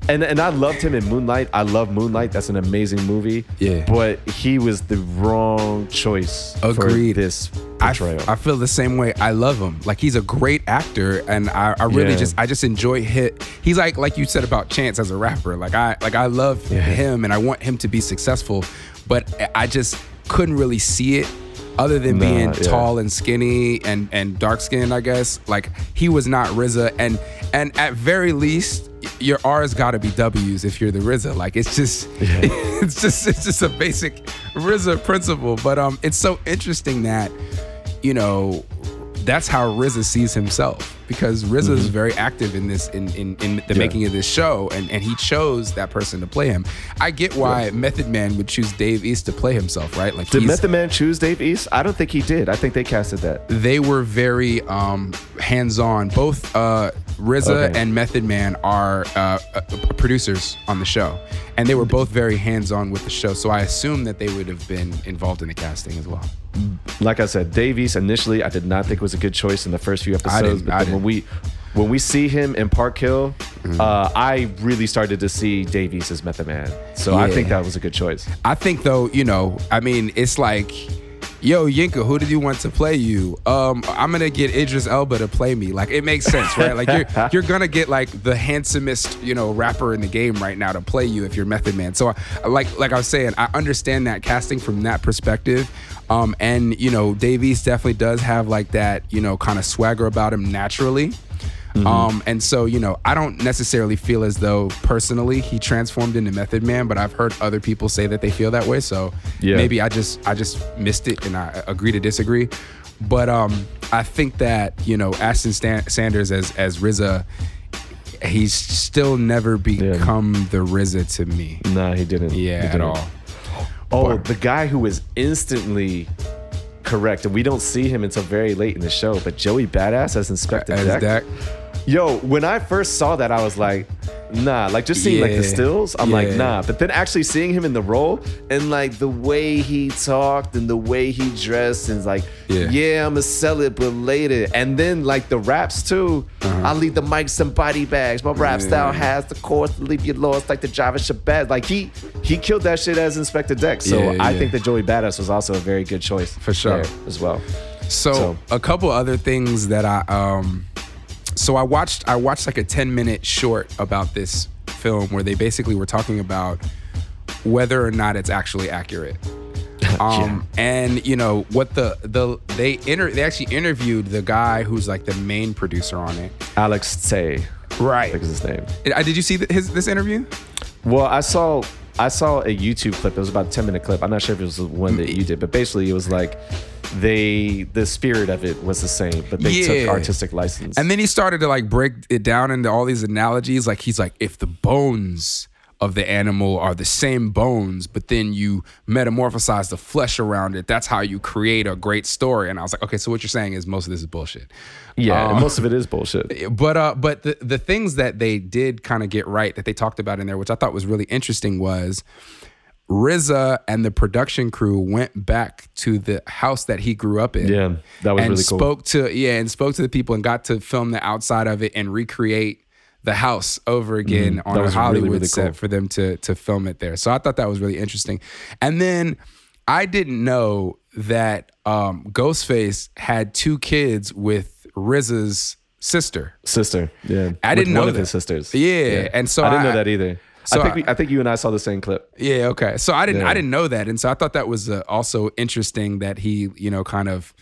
and and I loved him in Moonlight. I love Moonlight. That's an amazing movie. Yeah. But he was the wrong choice Agreed. for this portrayal. I feel the same way. I love him. Like he's a great actor, and I, I really Yeah. just I just enjoy hit. He's like like you said about Chance as a rapper. Like I like I love him, and I want him to be successful, but I just couldn't really see it. Other than Nah, being yeah. tall and skinny and and dark skinned, I guess like he was not RZA, and and at very least your R's got to be W's if you're the RZA. Like it's just [LAUGHS] it's just it's just a basic RZA principle. But um, it's so interesting that you know that's how RZA sees himself because RZA is very active in this in in, in the Mm-hmm. Yeah. making of this show, and and he chose that person to play him. I get why Method Man would choose Dave East to play himself, right? Like did Method Man choose Dave East? I don't think he did. I think they casted that. they were very um, hands-on. Both uh, RZA Okay. and Method Man are uh, uh, producers on the show, and they were both very hands-on with the show. So I assume that they would have been involved in the casting as well. Like I said, Dave East initially I did not think was a good choice in the first few episodes. but when we when we see him in Park Hill, Mm-hmm. uh, I really started to see Dave East as Method Man. So I think that was a good choice. I think though, you know, I mean, it's like, yo, Yinka, who did you want to play you? Um, I'm gonna get Idris Elba to play me. Like, it makes sense, right? Like, you're [LAUGHS] you're gonna get like the handsomest, you know, rapper in the game right now to play you if you're Method Man. So, I- like like I was saying, I understand that casting from that perspective. Um, and you know, Dave East definitely does have like that, you know, kind of swagger about him naturally. Um, and so, you know, I don't necessarily feel as though personally he transformed into Method Man, but I've heard other people say that they feel that way. So Yeah. maybe I just I just missed it and I agree to disagree. But um, I think that you know Ashton Stan- Sanders as as RZA, he's still never become the RZA to me. Nah, he didn't. He Yeah, at didn't. all. Oh, But- the guy who was instantly correct, and we don't see him until very late in the show. But Joey Badass as Inspectah As Deck. that, Yo, when I first saw that, I was like, nah. Like just seeing like the Yeah. stills, I'm like, Yeah. nah. But then actually seeing him in the role and like the way he talked and the way he dressed and like, Yeah. yeah, I'ma sell it, but later. And then like the raps too. I leave the mic some body bags. My rap style has the course to leave you lost like the Java Shabazz. Like he he killed that shit as Inspectah Deck. So Yeah, I yeah. think that Joey Badass was also a very good choice For sure. there as well. So, So- a couple other things that I um so I watched I watched like a 10 minute short about this film where they basically were talking about whether or not it's actually accurate. [LAUGHS] Um and you know what the the they inter they actually interviewed the guy who's like the main producer on it. Alex Tse, I Right. think is his name. Uh, Did you see his this interview? Well, I saw I saw a YouTube clip. It was about a 10 minute clip. I'm not sure if it was the one that you did, but basically it was like they the spirit of it was the same, but they Yeah. took artistic license. And then he started to like break it down into all these analogies. Like he's like, if the bones of the animal are the same bones, but then you metamorphosize the flesh around it, that's how you create a great story. And I was like, okay, so what you're saying is most of this is bullshit. yeah, Um, most of it is bullshit. [LAUGHS] but uh but the the things that they did kind of get right that they talked about in there which i thought was really interesting was RZA and the production crew went back to the house that he grew up in. Yeah, that was and really cool. spoke to yeah, and spoke to the people and got to film the outside of it and recreate the house over again on Mm-hmm. That a was really, Hollywood really set cool. for them to to film it there. So I thought that was really interesting. And then I didn't know that um, Ghostface had two kids with RZA's sister. Sister, yeah. I didn't know one of that. his sisters. Yeah, and so I didn't I- know that either. So I think I- we, I think you and I saw the same clip. Yeah. Okay. So I didn't. Yeah. I didn't know that, and so I thought that was uh, also interesting that he, you know, kind of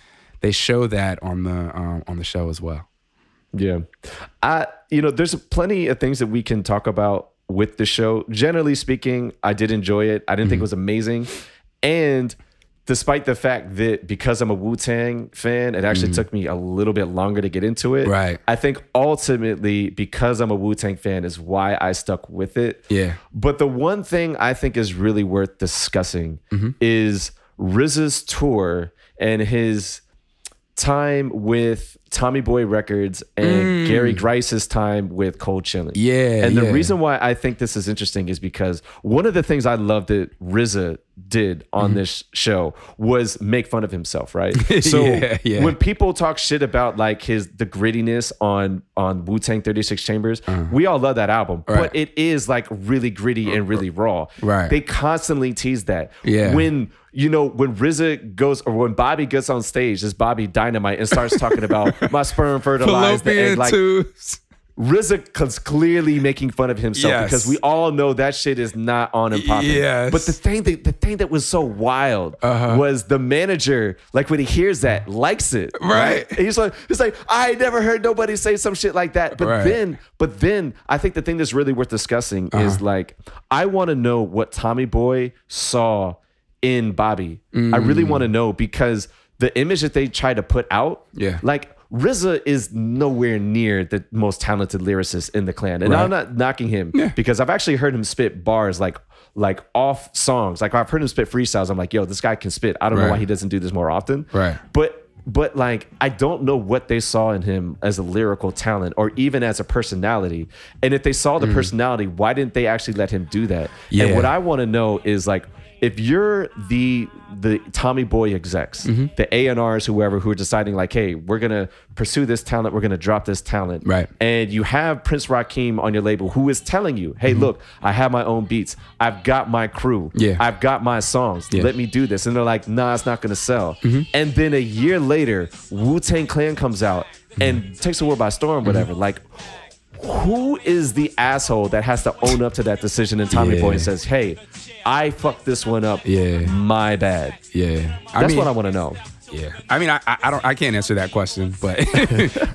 they show that on the um, on the show as well. Yeah. I you know, there's plenty of things that we can talk about with the show. Generally speaking, I did enjoy it. I didn't think it was amazing. And despite the fact that because I'm a Wu-Tang fan, it actually mm. took me a little bit longer to get into it. Right. I think ultimately because I'm a Wu-Tang fan is why I stuck with it. Yeah. But the one thing I think is really worth discussing mm-hmm. is RZA's tour and his time with Tommy Boy Records and Gary Grice's time with Cold Chillin'. Yeah, And the yeah. reason why I think this is interesting is because one of the things I love that RZA did on Mm-hmm. this show was make fun of himself, right? [LAUGHS] So Yeah, yeah. when people talk shit about like his the grittiness on on Wu Tang 36 Chambers, we all love that album. Right. but it is like really gritty and really raw. Right. They constantly tease that. Yeah. When you know when RZA goes or when Bobby gets on stage as Bobby Dynamite and starts talking about [LAUGHS] my sperm fertilized the egg, like tubes. RZA was clearly making fun of himself Yes. because we all know that shit is not on and popping. Yes. But the thing that the thing that was so wild Uh-huh. was the manager, like when he hears that, likes it. Right. And he's like, he's like, I never heard nobody say some shit like that. But Right. then, but then I think the thing that's really worth discussing Uh-huh. is like, I want to know what Tommy Boy saw in Bobby. I really want to know because the image that they try to put out, Yeah. like RZA is nowhere near the most talented lyricist in the clan, and Right. I'm not knocking him because I've actually heard him spit bars like like off songs. Like I've heard him spit freestyles. I'm like, yo, this guy can spit. I don't know why he doesn't do this more often. Right. But but like I don't know what they saw in him as a lyrical talent or even as a personality. And if they saw the personality, why didn't they actually let him do that? Mm. Yeah. And what I want to know is like if you're the the Tommy Boy execs, Mm-hmm. the A and R's, whoever who are deciding like, hey, we're gonna pursue this talent, we're gonna drop this talent, Right. And you have Prince Rakeem on your label who is telling you, hey, Mm-hmm. look, I have my own beats, I've got my crew, Yeah. I've got my songs, Yeah. let me do this, and they're like, nah, it's not gonna sell. Mm-hmm. And then a year later, Wu Tang Clan comes out Mm-hmm. and takes the world by storm, whatever, like. Who is the asshole that has to own up to that decision in Tommy Yeah. Boy and says, "Hey, I fucked this one up. Yeah. my bad." Yeah. I That's mean, what I want to know. Yeah, I mean, I, I I don't, I can't answer that question, but,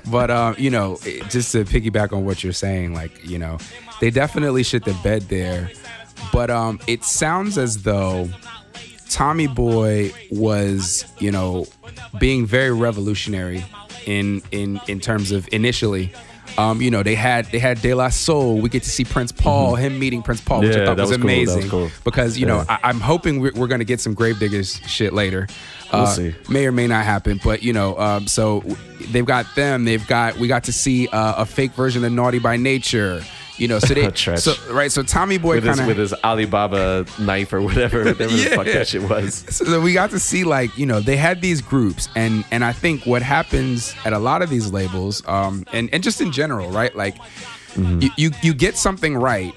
[LAUGHS] but um, you know, just to piggyback on what you're saying, like, you know, they definitely shit the bed there, but um, it sounds as though Tommy Boy was, you know, being very revolutionary in in in terms of initially. Um, you know, they had they had De La Soul. We get to see Prince Paul, him meeting Prince Paul, which Mm-hmm. Yeah, I thought was, was cool. That was amazing. cool. Because you know, Yeah. I, I'm hoping we're, we're gonna get some Gravediggaz shit later. We'll Uh, see. May or may not happen, but you know, um, so they've got them. They've got we got to see uh, a fake version of Naughty by Nature. You know, so they [LAUGHS] so right. So Tommy Boy With his, kind with of his Alibaba knife or whatever, [LAUGHS] whatever the fuck that shit was. so we got to see like you know they had these groups and and I think what happens at a lot of these labels um and and just in general right like Mm-hmm. you, you you get something right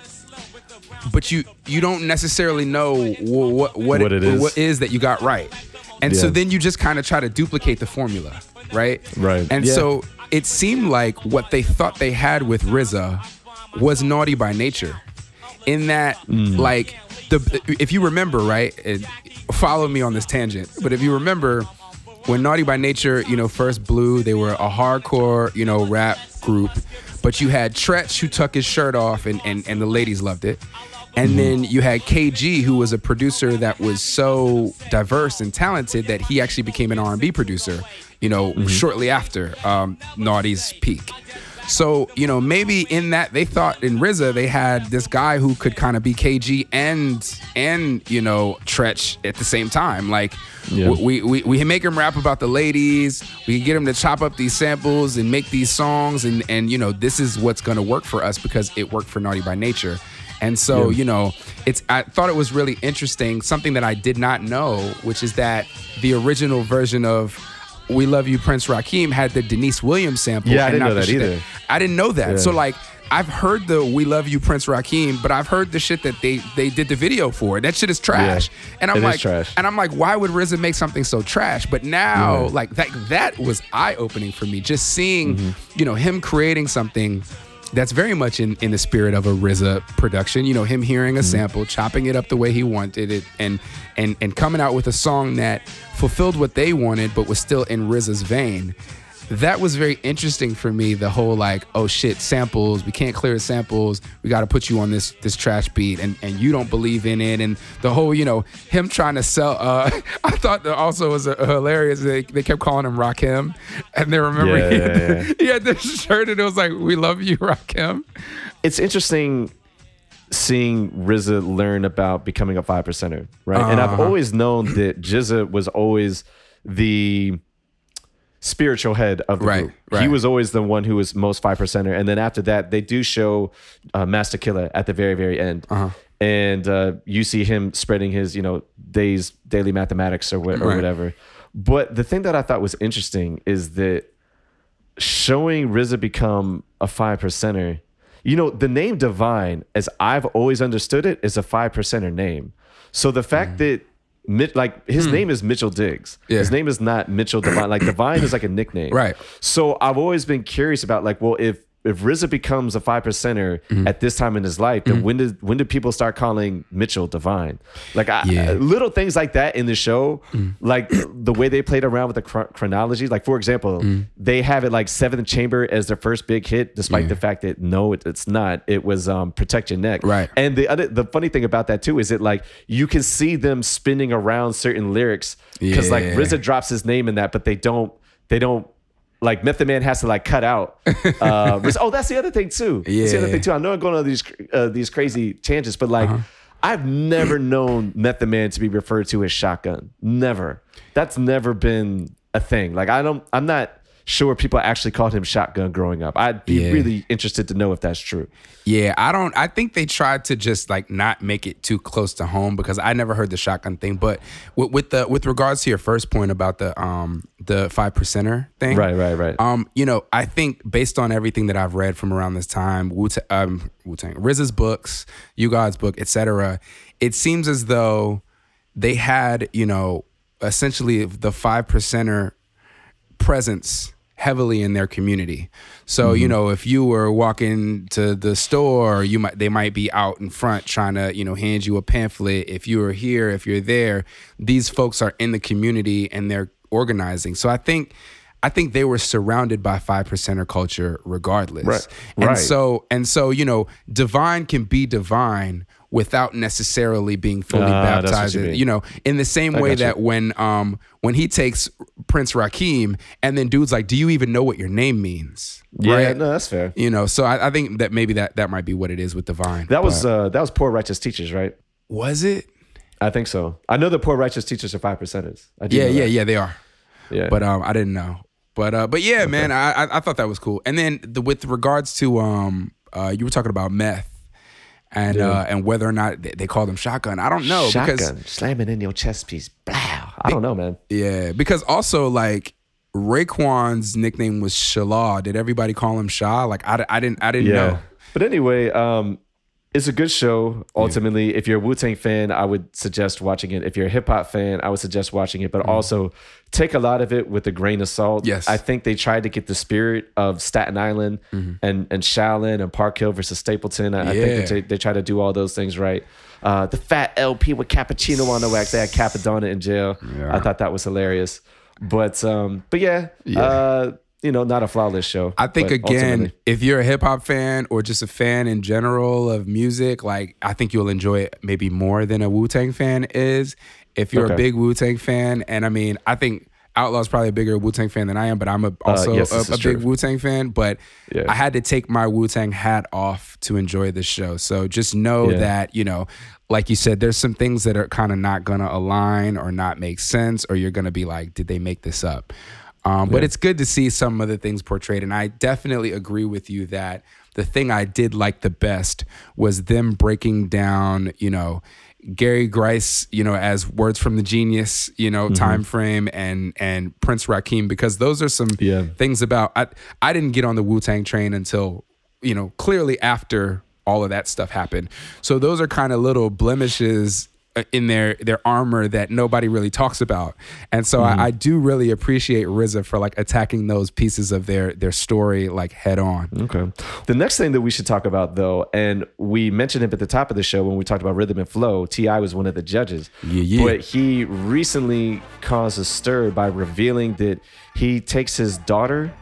but you you don't necessarily know wh- what what What it is. what is that you got right and so then you just kind of try to duplicate the formula right Right. and Yeah. so it seemed like what they thought they had with RZA was naughty by nature. In that Mm. like the if you remember right and follow me on this tangent but if you remember when naughty by nature you know first blew they were a hardcore you know rap group but you had Treach who took his shirt off and and, and the ladies loved it. And then you had KG who was a producer that was so diverse and talented that he actually became an R&B producer you know shortly after um, Naughty's peak so, you know, maybe in that they thought in RZA they had this guy who could kind of be KG and and you know Treach at the same time. Like Yeah. we, we we can make him rap about the ladies. We can get him to chop up these samples and make these songs and and you know this is what's gonna work for us because it worked for Naughty by Nature. And so, you know, it's I thought it was really interesting, something that I did not know, which is that the original version of We Love You Prince Rakeem had the Deniece Williams sample. Yeah, I didn't know that either. I didn't know that. Yeah. So like I've heard the "We Love You" Prince Rakeem, but I've heard the shit that they they did the video for. That shit is trash. Yeah, and I'm like, trash. and I'm like, why would RZA make something so trash? But now, like that that was eye opening for me. Just seeing, Mm-hmm. you know, him creating something that's very much in, in the spirit of a RZA production. You know, him hearing a Mm-hmm. sample, chopping it up the way he wanted it, and and and coming out with a song that fulfilled what they wanted, but was still in RZA's vein. That was very interesting for me. The whole like, oh shit, samples. We can't clear the samples. We got to put you on this this trash beat, and and you don't believe in it, and the whole you know him trying to sell. Uh, [LAUGHS] I thought that also was uh hilarious. They, they kept calling him Rakeem, and they remember Yeah, he, yeah, had, yeah. he had this shirt, and it was like, "We love you, [LAUGHS] Rakeem." it's interesting seeing RZA learn about becoming a five percenter, right? And I've Uh-huh. always known that GZA was always the spiritual head of the Right, group. He was always the one who was most five percenter, and then after that, they do show uh, Masta Killa at the very, very end. Uh-huh. And uh, you see him spreading his, you know, days daily mathematics or, wha- or Right. whatever. But the thing that I thought was interesting is that showing RZA become a five percenter, you know, the name Divine, as I've always understood it, is a five percenter name. So the fact that Mi- like his name is Mitchell Diggs. Hmm. Yeah. His name is not Mitchell Divine. Like Divine is like a nickname. Right. So I've always been curious about like, well, if if RZA becomes a five percenter Mm-hmm. at this time in his life, then when did when did people start calling Mitchell Divine? Like I, Yeah. Mm. little things like that in the show, like the way they played around with the chron- chronology. Like for example, Mm. they have it like Seventh Chamber as their first big hit, despite Yeah. the fact that no, it, it's not. It was um, Protect Your Neck. Right. And the other, the funny thing about that too is it like you can see them spinning around certain lyrics because like Yeah. RZA drops his name in that, but they don't they don't like Method Man has to like cut out. Uh, [LAUGHS] oh, that's the other thing too. Yeah. That's the other thing too. I know I'm going on these uh, these crazy tangents, but like I've never [CLEARS THROAT] known Method Man to be referred to as Shotgun. Never. That's never been a thing. Like I don't. I'm not sure people actually called him Shotgun growing up. I'd be Yeah. really interested to know if that's true. Yeah, I don't. I think they tried to just like not make it too close to home because I never heard the shotgun thing. But with, with the with regards to your first point about the um the five percenter thing, Right, right, right. Um, you know, I think based on everything that I've read from around this time, Wu um Wu Tang, Riz's books, U-God's book, etc. It seems as though they had you know essentially the five percenter presence heavily in their community. So, you mm-hmm. know, if you were walking to the store, you might they might be out in front trying to, you know, hand you a pamphlet. If you are here, if you're there, these folks are in the community and they're organizing. So I think I think they were surrounded by five percenter culture regardless. Right. And Right. so and so, you know, divine can be divine without necessarily being fully Ah, baptized. you you know, in the same way that when um when he takes Prince Rakeem and then dude's like, Do you even know what your name means? Yeah, Right? no, that's fair. You know, so I, I think that maybe that that might be what it is with divine. That was uh, that was poor righteous teachers, right? was it? I think so. I know the poor righteous teachers are five percenters. I Yeah, yeah, yeah, they are. yeah. But um, I didn't know. But uh, but yeah, man, I, I I thought that was cool. And then the, with regards to um, uh, you were talking about meth. And Yeah. uh, and whether or not they, they called him shotgun, I don't know shotgun because slamming in your chest piece. Blow. I don't know, man. yeah, because also like Raekwon's nickname was Shallah. Did everybody call him Shaw? Like I, I didn't I didn't Yeah. know. But anyway, um, it's a good show. Ultimately, if you're a Wu Tang fan, I would suggest watching it. If you're a hip hop fan, I would suggest watching it. But also take a lot of it with a grain of salt. Mm-hmm. Yes. I think they tried to get the spirit of Staten Island and and Shaolin and Park Hill versus Stapleton. I, I think Mm-hmm. They, they try to do all those things right. Uh, the fat LP with cappuccino on the wax. They had Cappadonna in jail. Yeah. I thought that was hilarious. But um, but yeah, Uh, you know, not a flawless show. I think again, ultimately- if you're a hip hop fan or just a fan in general of music, like I think you'll enjoy it maybe more than a Wu Tang fan is. If you're Okay. a big Wu Tang fan, and I mean, I think Outlaw's probably a bigger Wu Tang fan than I am, but I'm a, also Uh, yes, a, a big Wu Tang fan. But Yeah. I had to take my Wu Tang hat off to enjoy this show. So just know Yeah. that you know, like you said, there's some things that are kind of not gonna align or not make sense, or you're gonna be like, did they make this up? Um, but it's good to see some of the things portrayed. And I definitely agree with you that the thing I did like the best was them breaking down, you know, Gary Grice, you know, as words from the genius, you know, Mm-hmm. time frame and and Prince Rakeem, because those are some Yeah. things about I I didn't get on the Wu Tang train until, you know, clearly after all of that stuff happened. So those are kind of little blemishes Uh, in their their armor that nobody really talks about. And so I, mm. I do really appreciate RZA for like attacking those pieces of their their story like head on. Okay. The next thing that we should talk about, though, and we mentioned him at the top of the show when we talked about rhythm and flow. T.I was one of the judges, Yeah, yeah. but he recently caused a stir by revealing that he takes his daughter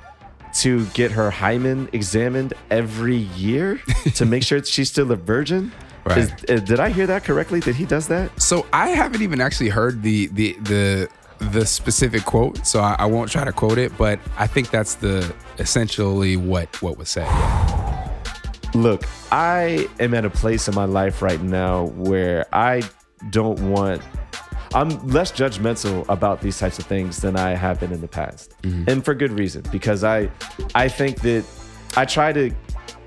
to get her hymen examined every year to make sure she's still a virgin. Right. Is, uh, did I hear that correctly? That he does that? So I haven't even actually heard the the the the specific quote, so I, I won't try to quote it, but I think that's the essentially what what was said. Look, I am at a place in my life right now where I don't want. I'm less judgmental about these types of things than I have been in the past, and for good reason. Because I, I think that I try to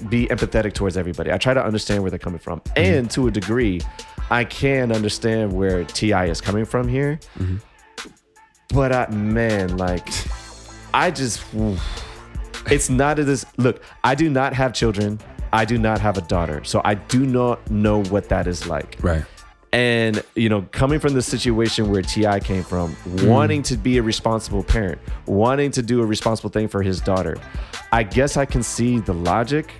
be empathetic towards everybody. I try to understand where they're coming from, mm-hmm. and to a degree, I can understand where T.I is coming from here. Mm-hmm. But I, man, like, I just, it's not a this. Look, I do not have children. I do not have a daughter, so I do not know what that is like. Right. And you know, coming from the situation where T.I came from, mm. wanting to be a responsible parent, wanting to do a responsible thing for his daughter, I guess I can see the logic.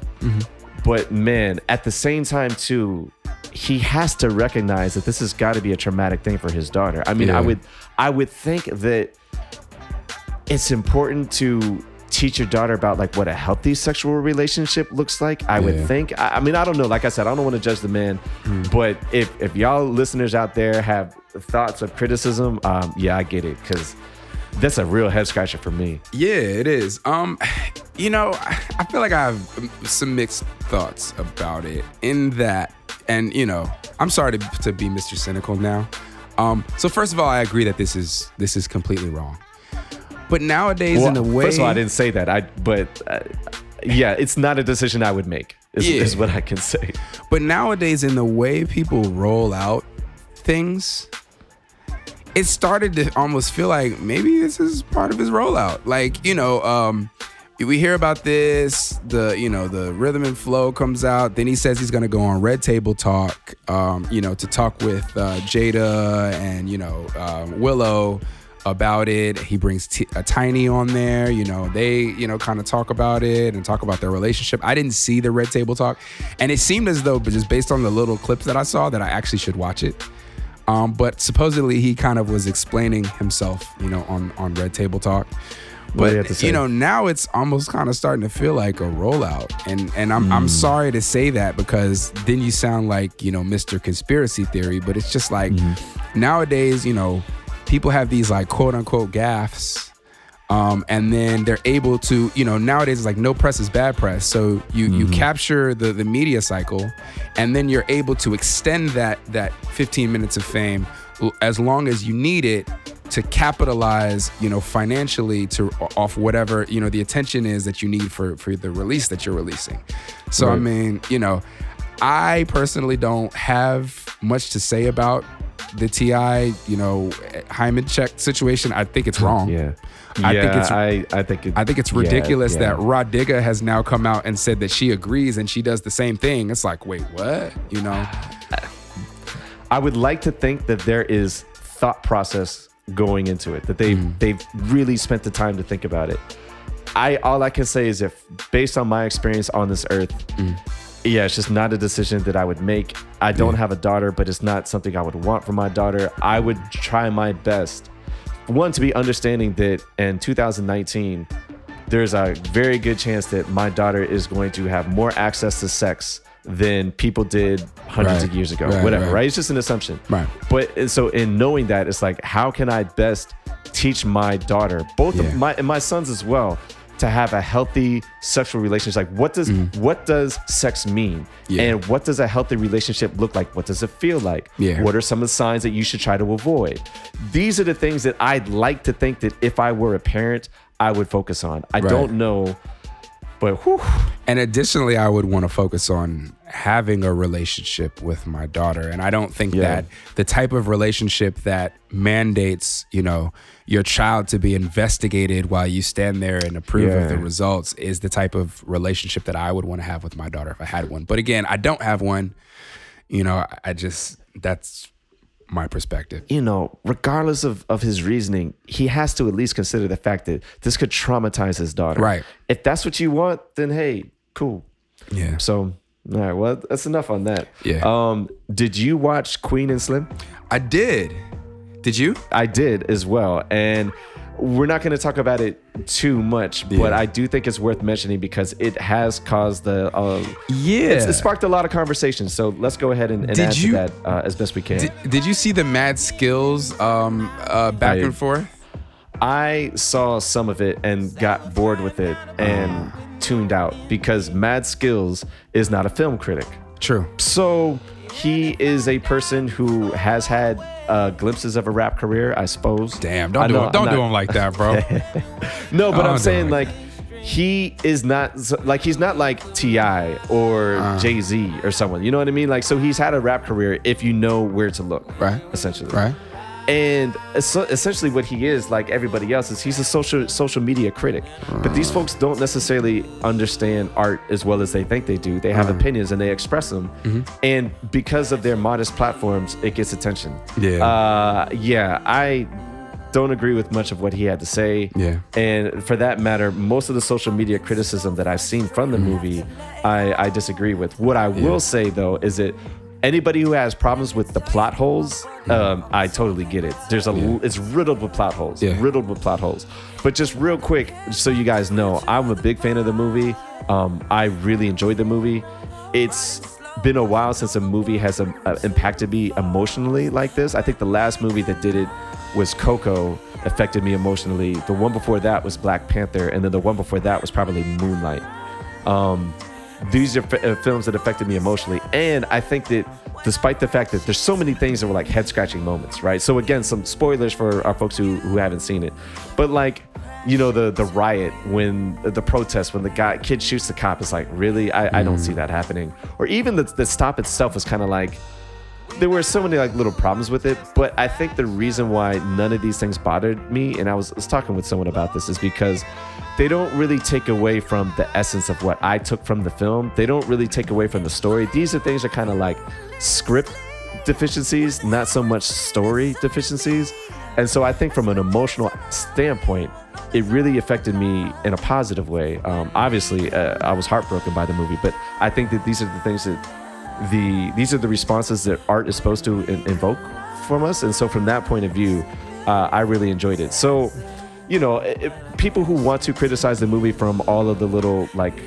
But man, at the same time too, he has to recognize that this has got to be a traumatic thing for his daughter. I mean, Yeah. I would, I would think that it's important to teach your daughter about like what a healthy sexual relationship looks like. I would think. I, I mean, I don't know. Like I said, I don't want to judge the man, but if if y'all listeners out there have thoughts of criticism, um, yeah, I get it because that's a real head scratcher for me. Yeah, it is. Um, you know, I feel like I have some mixed thoughts about it. In that, and you know, I'm sorry to, to be Mr. Cynical now. Um, so first of all, I agree that this is this is completely wrong. But nowadays, in a way, first of all, I didn't say that. I but uh, yeah, it's not a decision I would make. Is, Yeah. is what I can say. But nowadays, in the way people roll out things, it started to almost feel like maybe this is part of his rollout. Like, you know, um, we hear about this, the, you know, the rhythm and flow comes out. Then he says he's to go on Red Table Talk, um, you know, to talk with uh, Jada and, you know, um, Willow about it. He brings T- a Tiny on there. You know, they, you know, kind of talk about it and talk about their relationship. I didn't see the Red Table Talk, and it seemed as though, but just based on the little clips that I saw, that I actually should watch it. Um, but supposedly he kind of was explaining himself, you know, on on Red Table Talk. You But you know, now it's almost kind of starting to feel like a rollout, and and I'm I'm sorry to say that because then you sound like you know Mr. Conspiracy Theory, but it's just like nowadays, you know, people have these like quote unquote gaffes. Um, and then they're able to, you know, nowadays it's like no press is bad press. So you you capture the the media cycle, and then you're able to extend that that 15 minutes of fame as long as you need it to capitalize, you know, financially to off whatever you know the attention is that you need for for the release that you're releasing. So I mean, you know, I personally don't have much to say about the T.I, you know, hymen check situation. I think it's wrong. [LAUGHS] Yeah, I think it's- I I think it, I think it's ridiculous yeah. that Rah Digga has now come out and said that she agrees and she does the same thing. It's like, wait, what? You know? I would like to think that there is thought process going into it. That they Mm-hmm. have they've really spent the time to think about it. I all I can say is if based on my experience on this earth, Mm. yeah, it's just not a decision that I would make. I don't have a daughter, but it's not something I would want for my daughter. I would try my best. One to be understanding that in 2019, there's a very good chance that my daughter is going to have more access to sex than people did hundreds Right. of years ago. Right, Whatever, right. right. It's just an assumption. Right. But and so in knowing that, it's like, how can I best teach my daughter, both Yeah. of my and my sons as well, to have a healthy sexual relationship? Like, what does mm-hmm. what does sex mean? Yeah. And what does a healthy relationship look like? What does it feel like? Yeah. What are some of the signs that you should try to avoid? These are the things that I'd like to think that if I were a parent, I would focus on. I Right. don't know, but whew, And additionally, I would want to focus on having a relationship with my daughter. And I don't think Yeah. that the type of relationship that mandates, you know, your child to be investigated while you stand there and approve of the results is the type of relationship that I would want to have with my daughter if I had one. But again, I don't have one. You know, I- I just, that's my perspective. you know, regardless of, of his reasoning, he has to at least consider the fact that this could traumatize his daughter. Right. If that's what you want, then hey, cool. Yeah. So, all right, well, that's enough on that. Yeah. Um, did you watch Queen and Slim? I did. Did you? I did as well. And we're not going to talk about it too much, but I do think it's worth mentioning because it has caused the. Uh, Yeah. it's- it sparked a lot of conversations. So let's go ahead and, and Did add you- to that uh, as best we can. Did, did you see the mad skills um, uh, back I- and forth? I saw some of it and got bored with it and tuned out because Mad Skillz is not a film critic. True. So he is a person who has had uh, glimpses of a rap career, I suppose. Damn. Don't do know, him. Don't I'm do him like that, bro. [LAUGHS] No, but I'm saying don't. like he is not like he's not like T.I or Uh. Jay Z or someone. You know what I mean? Like so he's had a rap career if you know where to look. Right. Essentially. right. And es- essentially, what he is, like everybody else, is he's a social social media critic. But these folks don't necessarily understand art as well as they think they do. They have Mm-hmm. opinions and they express them, and because of their modest platforms, it gets attention. Yeah. uh, yeah. I don't agree with much of what he had to say. Yeah. and for that matter, most of the social media criticism that I've seen from the movie, I, I disagree with. What I will say though is that anybody who has problems with the plot holes, um, I totally get it. There's a it's riddled with plot holes, Yeah. riddled with plot holes. But just real quick, so you guys know, I'm a big fan of the movie. Um, I really enjoyed the movie. It's been a while since a movie has um, uh, impacted me emotionally like this. I think the last movie that did it was Coco. Affected me emotionally. The one before that was Black Panther, and then the one before that was probably Moonlight um, these are f- uh, films that affected me emotionally and i think that despite the fact that there's so many things that were like head scratching moments right? So again some spoilers for our folks who, who haven't seen it. But like you know the the riot when the protest when the guy kid shoots the cop it's like really? I, I don't see that happening. Or even the, the stop itself was kind of like there were so many like little problems with it but i think the reason why none of these things bothered me and i was, was talking with someone about this is because they don't really take away from the essence of what i took from the film. They don't really take away from the story. These are things that kind of like script deficiencies not so much story deficiencies. And so i think from an emotional standpoint it really affected me in a positive way. Um, obviously uh, i was heartbroken by the movie but i think that these are the things that the these are the responses that art is supposed to in, invoke from us. And so from that point of view uh, i really enjoyed it. So you know if, people who want to criticize the movie from all of the little like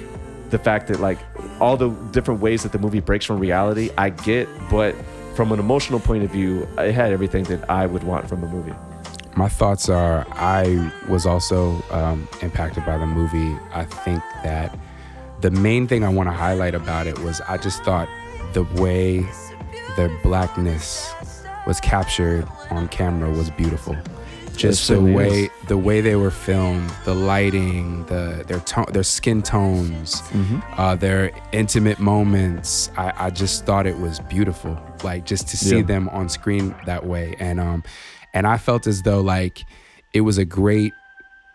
the fact that like all the different ways that the movie breaks from reality i get. But from an emotional point of view it had everything that i would want from a movie. My thoughts are I was also um, impacted by the movie. I think that the main thing I want to highlight about it was I just thought the way their blackness was captured on camera was beautiful. Just the way is. the way they were filmed, the lighting, the their tone, their skin tones, uh, their intimate moments. I, I just thought it was beautiful. Like just to see Yeah. them on screen that way, and um, and I felt as though like it was a great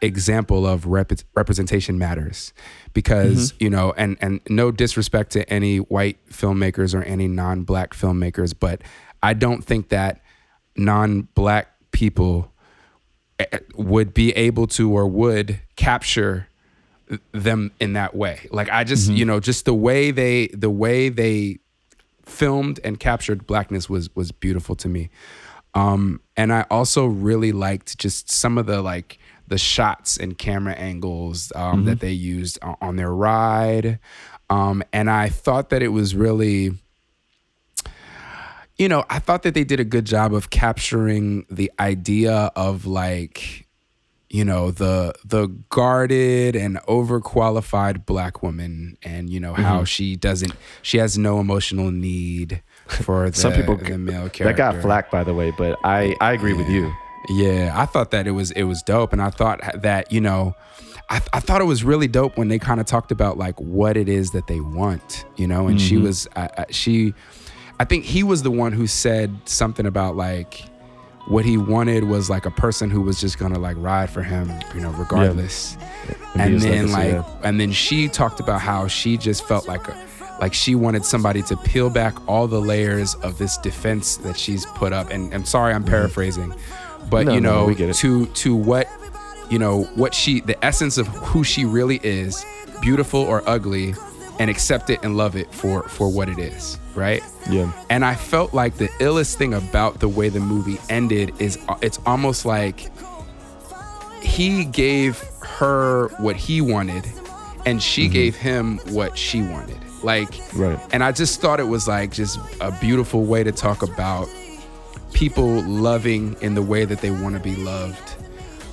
example of rep- representation matters. Because you know and and no disrespect to any white filmmakers or any non-black filmmakers but i don't think that non-black people eh, would be able to or would capture them in that way. Like i just you know just the way they the way they filmed and captured blackness was was beautiful to me. Um and i also really liked just some of the like the shots and camera angles um that they used on, their ride. Um and i thought that it was really you know i thought that they did a good job of capturing the idea of like you know the the guarded and overqualified black woman and you know Mm-hmm. how she doesn't she has no emotional need for the, some people the male character that got flack by the way but i i agree with you yeah i thought that it was it was dope and i thought that you know i, I thought it was really dope when they kind of talked about like what it is that they want you know and she was I, I, she i think he was the one who said something about like what he wanted was like a person who was just gonna like ride for him you know regardless And and then like yeah. and then she talked about how she just felt like a like she wanted somebody to peel back all the layers of this defense that she's put up. And I'm sorry, I'm paraphrasing, but No, you know, it. to to what you know, what she the essence of who she really is, beautiful or ugly, and accept it and love it for for what it is, right? Yeah. And I felt like the illest thing about the way the movie ended is uh, it's almost like he gave her what he wanted and she gave him what she wanted. Like Right. and I just thought it was like just a beautiful way to talk about people loving in the way that they want to be loved.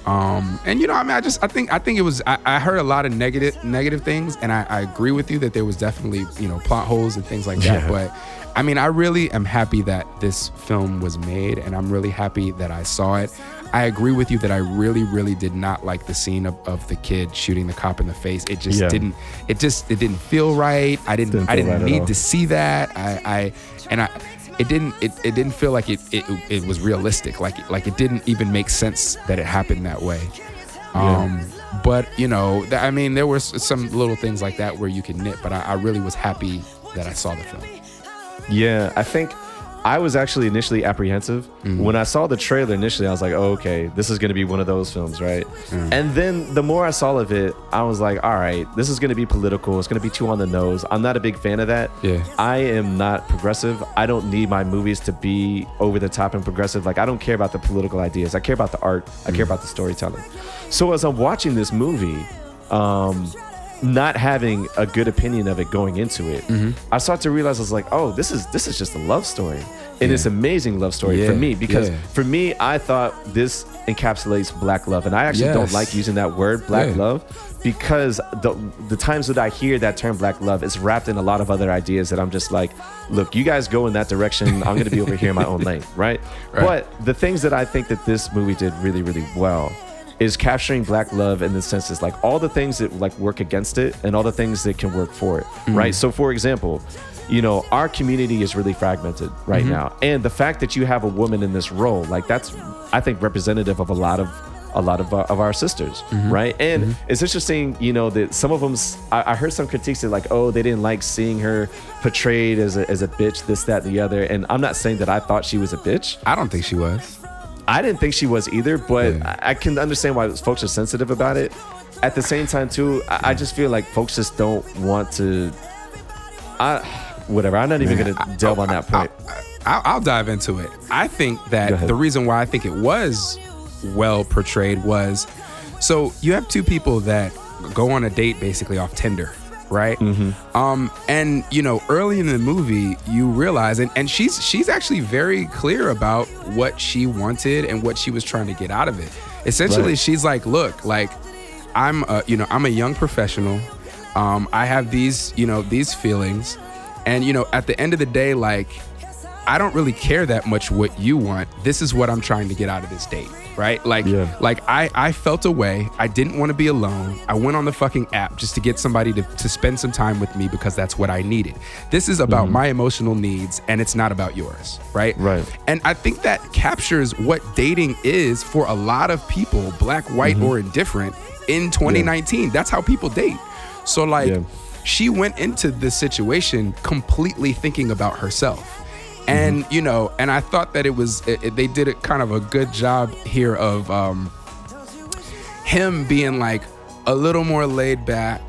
Um, and you know, I mean, I just, I think, I think it was. I, I heard a lot of negative, negative things, and I, I agree with you that there was definitely, you know, plot holes and things like that. Yeah. But I mean, I really am happy that this film was made, and I'm really happy that I saw it. I agree with you that I really, really did not like the scene of, of the kid shooting the cop in the face. It just Yeah. didn't. It just, it didn't feel right. I didn't. Didn't I didn't right need to see that. I, I, and I. It didn't. It, it didn't feel like it, it. It was realistic. Like like it didn't even make sense that it happened that way. Um, but you know, th- I mean, there were s- some little things like that where you can nit. But I, I really was happy that I saw the film. Yeah, I think I was actually initially apprehensive. Mm-hmm. When I saw the trailer initially, I was like, oh, okay, this is going to be one of those films, right? Mm. And then the more I saw of it, I was like, all right, this is going to be political. It's going to be too on the nose. I'm not a big fan of that. Yeah. I am not progressive. I don't need my movies to be over the top and progressive. Like, I don't care about the political ideas. I care about the art. I Mm. care about the storytelling. So as I'm watching this movie, um, not having a good opinion of it going into it, Mm-hmm. I started to realize I was like, oh, this is this is just a love story, and it's amazing love story for me because yeah. for me, I thought this encapsulates black love, and I actually don't like using that word black Yeah. love because the the times that I hear that term black love is wrapped in a lot of other ideas that I'm just like, look, you guys go in that direction. I'm going to be over here in my own lane, right? [LAUGHS] Right. But the things that I think that this movie did really, really well is capturing black love in the sense is like all the things that like work against it and all the things that can work for it, mm. right? So for example, you know, our community is really fragmented right mm-hmm. now. And the fact that you have a woman in this role, like that's I think representative of a lot of a lot of, uh, of our sisters, mm-hmm. right? And mm-hmm. it's interesting, you know, that some of them, I, I heard some critiques that like, oh, they didn't like seeing her portrayed as a, as a bitch, this, that, and the other. And I'm not saying that I thought she was a bitch. I don't think she was. I didn't think she was either, but Yeah. I, I can understand why folks are sensitive about it. At the same time, too, I, I just feel like folks just don't want to. I, whatever. I'm not even Man, gonna delve on that point. I'll, I'll dive into it. I think that the reason why I think it was well portrayed was so you have two people that go on a date basically off Tinder, right? Mm-hmm. Um, and you know, early in the movie, you realize, and, and she's she's actually very clear about what she wanted and what she was trying to get out of it. Essentially, Right. she's like, look, like I'm a, you know, I'm a young professional. Um, I have these, you know, these feelings. And, you know, at the end of the day, like, I don't really care that much what you want. This is what I'm trying to get out of this date, right? Like, Yeah. like I, I felt a way. I didn't want to be alone. I went on the fucking app just to get somebody to, to spend some time with me because that's what I needed. This is about my emotional needs and it's not about yours, right? Right. And I think that captures what dating is for a lot of people, black, white, Mm-hmm. or indifferent, in 2019. That's how people date. So, like, Yeah. she went into this situation completely thinking about herself. And, Mm-hmm. you know, and I thought that it was, it, it- they did it kind of a good job here of um, him being like a little more laid back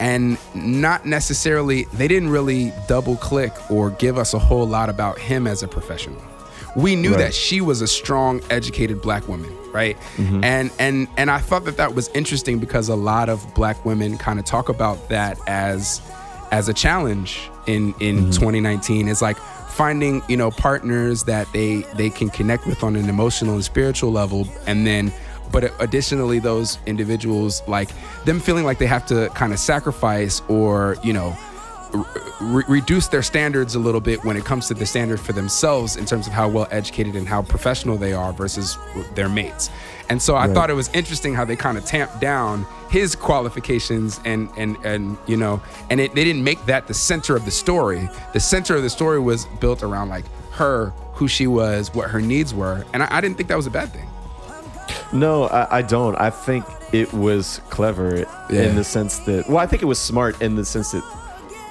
and not necessarily they didn't really double click or give us a whole lot about him as a professional. We knew Right. that she was a strong educated black woman right? And and and i thought that that was interesting because a lot of black women kind of talk about that as as a challenge in in 2019 is like finding you know partners that they they can connect with on an emotional and spiritual level and then but additionally those individuals like them feeling like they have to kind of sacrifice or you know re- reduce their standards a little bit when it comes to the standard for themselves in terms of how well educated and how professional they are versus their mates. And so I thought it was interesting how they kind of tamped down his qualifications and and and you know and it, they didn't make that the center of the story. The center of the story was built around like her, who she was, what her needs were, and I, I didn't think that was a bad thing. No, I, I don't. I think it was clever Yeah. in the sense that, well, I think it was smart in the sense that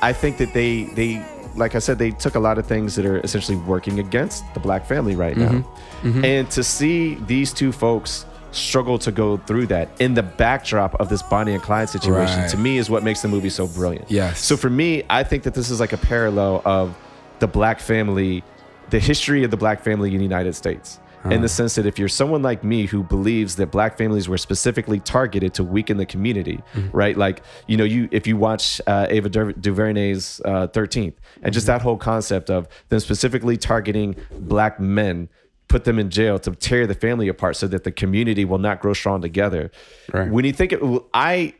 I think that they they like I said they took a lot of things that are essentially working against the black family right now, Mm-hmm. and to see these two folks struggle to go through that in the backdrop of this Bonnie and Clyde situation Right. to me is what makes the movie so brilliant. Yes. So for me, I think that this is like a parallel of the black family, the history of the black family in the United States. In the sense that if you're someone like me who believes that black families were specifically targeted to weaken the community, right? Like, you know, you if you watch uh, Ava Du- DuVernay's uh, 13th, and just that whole concept of them specifically targeting black men, put them in jail to tear the family apart so that the community will not grow strong together. Right. When you think it, I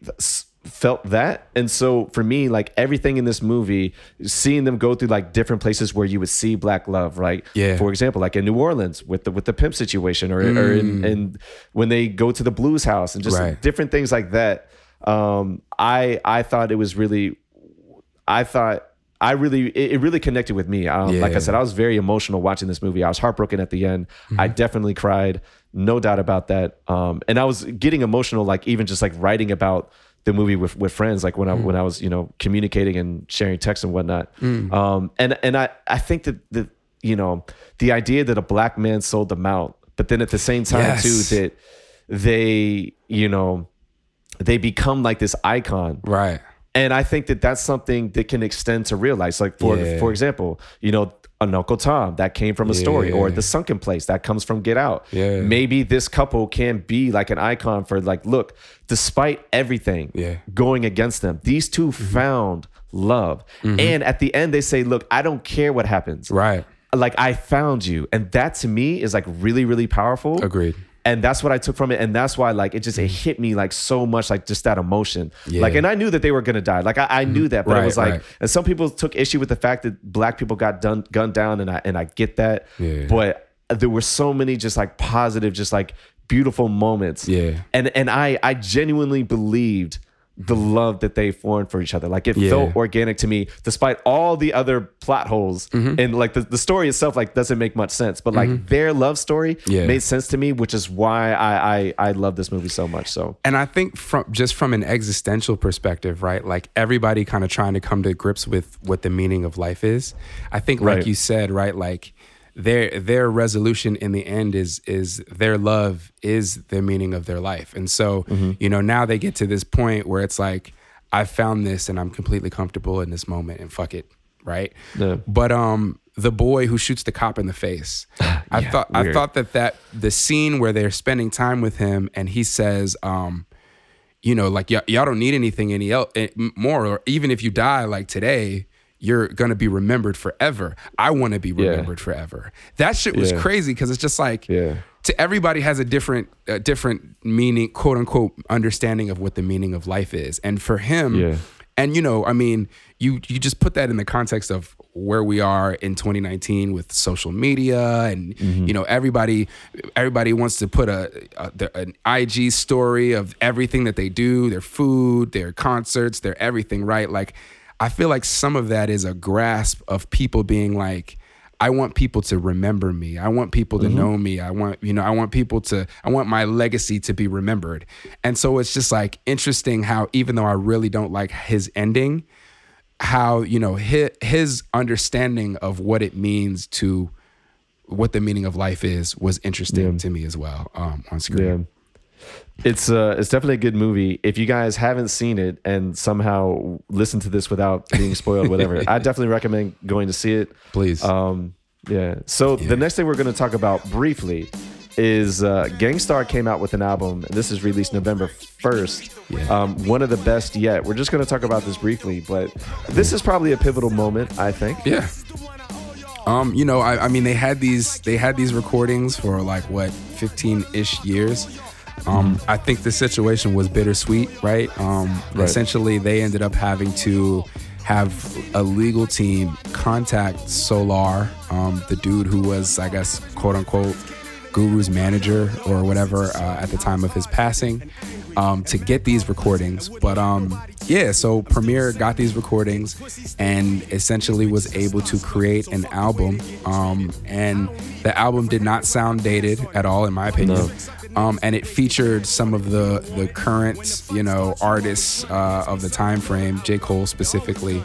felt that. And so for me, like everything in this movie, seeing them go through like different places where you would see black love, right? Yeah. For example, like in New Orleans with the with the pimp situation, or or in, in when they go to the blues house and just Right. different things like that. Um, I I thought it was really I thought I really it, it really connected with me. Um, Like I said, I was very emotional watching this movie. I was heartbroken at the end. I definitely cried, no doubt about that. Um, and I was getting emotional, like even just like writing about the movie with with friends, like when I when I was you know communicating and sharing texts and whatnot. Um, and and I I think that the you know the idea that a black man sold them out, but then at the same time Yes. too that they you know they become like this icon Right. And I think that that's something that can extend to real life. Like for Yeah. for example, you know, an Uncle Tom that came from a story, or the Sunken Place that comes from Get Out. Yeah. Maybe this couple can be like an icon for like, look, despite everything Yeah. Mm-hmm. going against them, these 2 found love, and at the end they say, look, I don't care what happens. Right. Like I found you, and that to me is like really really powerful Agreed. And that's what I took from it, and that's why like it just it mm-hmm. hit me like so much, like just that emotion. Yeah. Like, and I knew that they were gonna die. Like I, I mm-hmm. knew that, but it was like, right. and some people took issue with the fact that black people got done gunned down, and I and I get that. Yeah. But there were so many just like positive, just like beautiful moments. Yeah. And and I I genuinely believed the love that they formed for each other. Like it Yeah. felt organic to me, despite all the other plot holes. Mm-hmm. And like the, the story itself, like doesn't make much sense. But like their love story Yeah. made sense to me, which is why I, I I love this movie so much. So And I think from just from an existential perspective, right? Like everybody kind of trying to come to grips with what the meaning of life is. I think, like Right. you said, right? Like their their resolution in the end is is their love is the meaning of their life. And so, you know, now they get to this point where it's like, I found this and I'm completely comfortable in this moment and fuck it, right? Yeah. But um, the boy who shoots the cop in the face, [SIGHS] I thought I thought that that the scene where they're spending time with him and he says, um, you know, like y- y'all don't need anything any else more, or even if you die like today, you're gonna be remembered forever. I want to be remembered forever. That shit was Yeah. crazy because it's just like Yeah. to everybody has a different, uh, different meaning, quote unquote, understanding of what the meaning of life is, and for him, Yeah. and you know, I mean, you you just put that in the context of where we are in 2019 with social media, and you know, everybody everybody wants to put a, a an IG story of everything that they do, their food, their concerts, their everything, right? Like, I feel like some of that is a grasp of people being like. I want people to remember me. I want people to know me. I want, you know, I want people to, I want my legacy to be remembered. And so it's just like interesting how, even though I really don't like his ending, how, you know, his, his understanding of what it means to, what the meaning of life is was interesting to me as well um, on screen. yeah. It's uh it's definitely a good movie. If you guys haven't seen it and somehow listen to this without being spoiled, whatever, [LAUGHS] I definitely recommend going to see it. Please. Um, yeah. So the next thing we're going to talk about briefly is uh, Gang Starr came out with an album. and This is released November 1st. Yeah. Um, one of the best yet. We're just going to talk about this briefly, but this is probably a pivotal moment, I think. Yeah. Um, you know, I, I mean, they had these they had these recordings for like what fifteen ish years. Um, I think the situation was bittersweet, right? Um, Right. Essentially, they ended up having to have a legal team contact Solar, um, the dude who was, I guess, quote unquote, Guru's manager or whatever uh, at the time of his passing, um, to get these recordings. But um, yeah, so Premier got these recordings and essentially was able to create an album. Um, and the album did not sound dated at all, in my opinion. Um, and it featured some of the the current, you know, artists uh, of the time frame, J. Cole specifically.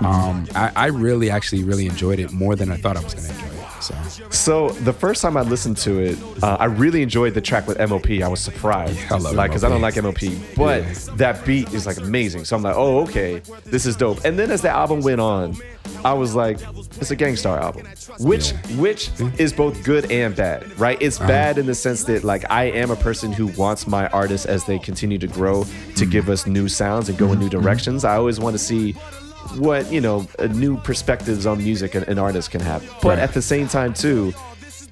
Um, I, I really actually really enjoyed it more than I thought I was gonna enjoy. So, So the first time I listened to it, uh, I really enjoyed the track with MOP. I was surprised, Yeah, I like because I don't like MOP, but Yeah. that beat is like amazing. So I'm like, oh okay, this is dope. And then as the album went on, I was like, it's a Gang Starr album, which which is both good and bad, right? It's Uh-huh. bad in the sense that like I am a person who wants my artists as they continue to grow to give us new sounds and go in new Mm-hmm. directions. I always want to see what you know new perspectives on music an, an artist can have but Right. at the same time too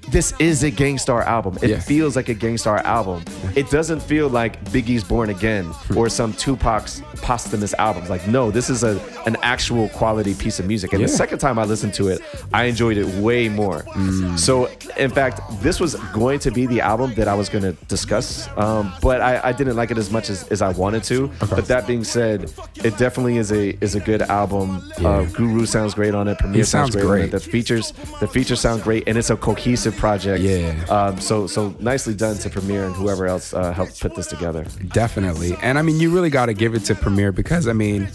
this is a Gang Starr album. It Yeah. feels like a Gang Starr album. It doesn't feel like Biggie's Born Again or some Tupac's posthumous albums. Like, no, this is a an actual quality piece of music. And the second time I listened to it, I enjoyed it way more. Mm. So, in fact, this was going to be the album that I was going to discuss, um, but I, I didn't like it as much as, as I wanted to. But that being said, it definitely is a is a good album. Uh, Guru sounds great on it. Premier He sounds, sounds great, on it. The features the features sound great, and it's a cohesive project. Yeah. Um, so so nicely done to Premier and whoever else uh, helped put this together. Definitely. And I mean, you really got to give it to Premier because, I mean,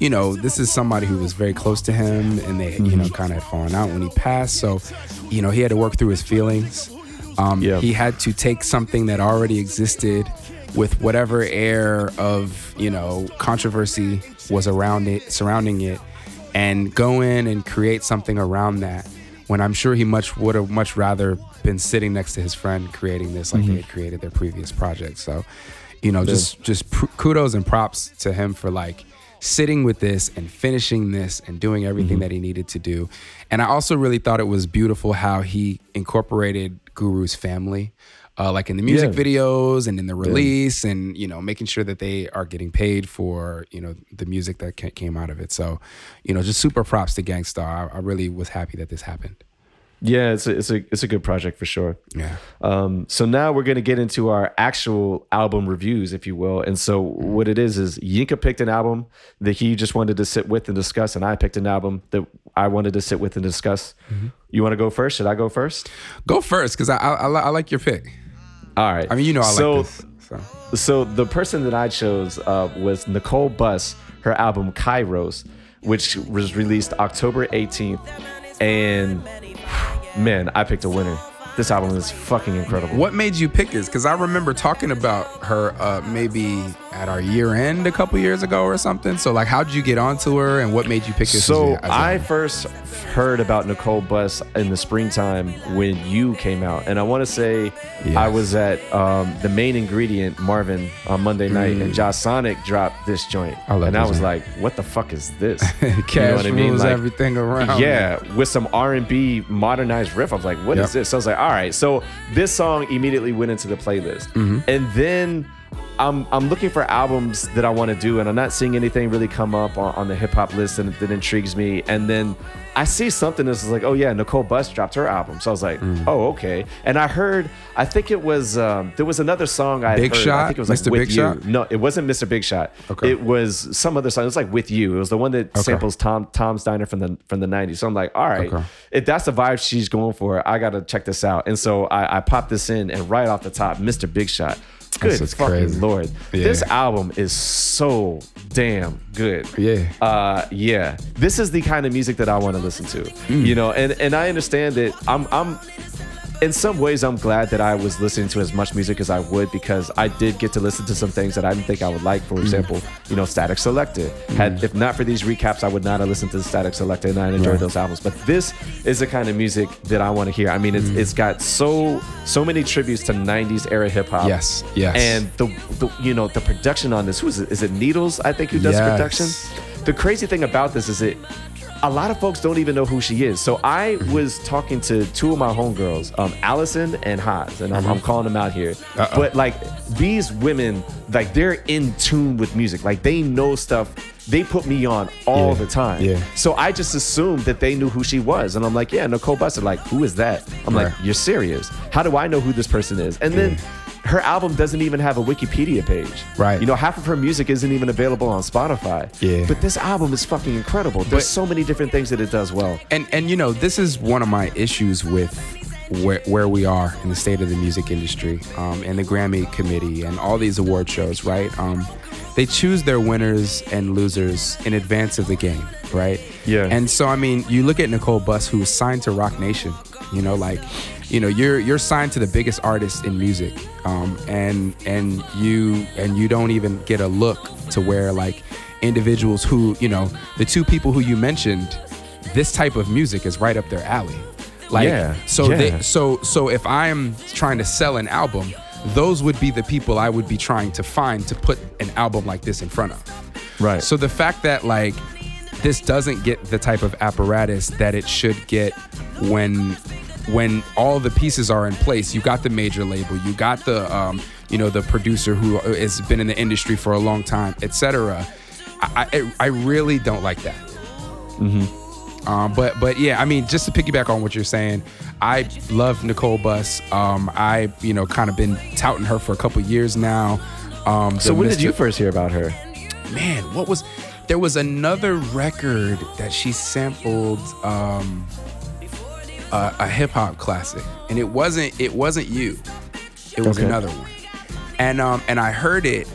you know, this is somebody who was very close to him and they, you know, kind of had fallen out when he passed. So, you know, he had to work through his feelings. Um, Yeah. He had to take something that already existed with whatever air of, you know, controversy was around it, surrounding it, and go in and create something around that when I'm sure he much would have much rather been sitting next to his friend creating this like mm-hmm. they had created their previous project. So, you know, just just pr- kudos and props to him for like sitting with this and finishing this and doing everything mm-hmm. that he needed to do. And I also really thought it was beautiful how he incorporated Guru's family. Uh, like in the music Yeah. videos and in the release and you know making sure that they are getting paid for you know the music that ca- came out of it so you know just super props to Gang Starr i, I really was happy that this happened Yeah, it's a it's a it's a good project for sure. yeah Um, so now we're gonna get into our actual album reviews, if you will. And so what it is is Yinka picked an album that he just wanted to sit with and discuss, and I picked an album that I wanted to sit with and discuss. You want to go first? Should I go first? go first because I, I, I, I like your pick All right. i mean you know i so, like this so So the person that I chose uh, was Nicole Bus, her album Kairos, which was released October 18th. And man, I picked a winner. This album is fucking incredible. what made you pick this because i remember talking about her uh, maybe at our year end a couple years ago or something so like how did you get onto her and what made you pick as So a- as a- I first heard about Nicole Bus in the springtime when you came out, and I want to say I was at um, the main ingredient Marvin on Monday night, and Josh Sonic dropped this joint, Mm. I and I was one. like, "What the fuck is this?" [LAUGHS] cash rules everything around Yeah, with some R and B modernized riff. I was like, "What is Yep. this?" So I was like, "All right." So this song immediately went into the playlist, Mm-hmm. and then I'm I'm looking for albums that I want to do, and I'm not seeing anything really come up on, on the hip hop list and that intrigues me. And then I see something that's like, "Oh yeah, Nicole Bus dropped her album." So I was like, Mm. "Oh okay." And I heard, I think it was um, there was another song I Big heard. I Shot? think it was like Mr. with Big you. Shot? No, it wasn't Mr. Big Shot. Okay. It was some other song. It was like with you. It was the one that samples Tom Tom's Diner from the from the '90s. So I'm like, all right, Okay. if that's the vibe she's going for, I gotta check this out. And so I, I popped this in, and right off the top, Mr. Big Shot. Good fucking crazy. lord, Yeah. this album is so damn good. Yeah. Uh, yeah. This is the kind of music that I want to listen to. Mm. You know, and and I understand that I'm I'm in some ways I'm glad that I was listening to as much music as I would because I did get to listen to some things that I didn't think I would like. Mm. For example, you know, Statik Selektah. Had if not for these recaps, I would not have listened to Statik Selektah and I enjoyed Right. those albums. But this is the kind of music that I want to hear. I mean, it's Mm. it's got so so many tributes to '90s era hip hop. Yes, yes. And the, the you know the production on this. Who is it? Is it Needles? I think who does the Yes. production. The crazy thing about this is it. A lot of folks don't even know who she is. So I Mm-hmm. was talking to two of my homegirls, um, Allison and Haas, and I'm, Mm-hmm. I'm calling them out here. But like these women, like they're in tune with music. Like they know stuff. They put me on all Yeah, the time. yeah. So I just assumed that they knew who she was. And I'm like, yeah, Nicole Buster. Like, who is that? I'm like, you're serious. How do I know who this person is? And then her album doesn't even have a Wikipedia page. Right. You know, half of her music isn't even available on Spotify. Yeah. But this album is fucking incredible. There's But- so many different things that it does well. and and you know this is one of my issues with where, where we are in the state of the music industry um, and the grammy committee and all these award shows right um, they choose their winners and losers in advance of the game, right? Yeah. And so I mean, you look at Nicole Bus, who was signed to Roc Nation. You know, like, you know, you're you're signed to the biggest artist in music, um, and and you and you don't even get a look to where like individuals who you know the two people who you mentioned, this type of music is right up their alley. Like, Yeah, so yeah. they so so if I'm trying to sell an album, those would be the people I would be trying to find to put an album like this in front of. Right. So the fact that like this doesn't get the type of apparatus that it should get when when all the pieces are in place. You got the major label, you got the um, you know the producer who has been in the industry for a long time, etc. I, I I really don't like that. Um, but but yeah, I mean, just to piggyback on what you're saying, I love Nicole Bus. Um, I you know kind of been touting her for a couple years now. Um, so when did you first hear about her? man, what was there was another record that she sampled um a, a hip hop classic and it wasn't it wasn't you. It was Okay. another one. And um and I heard it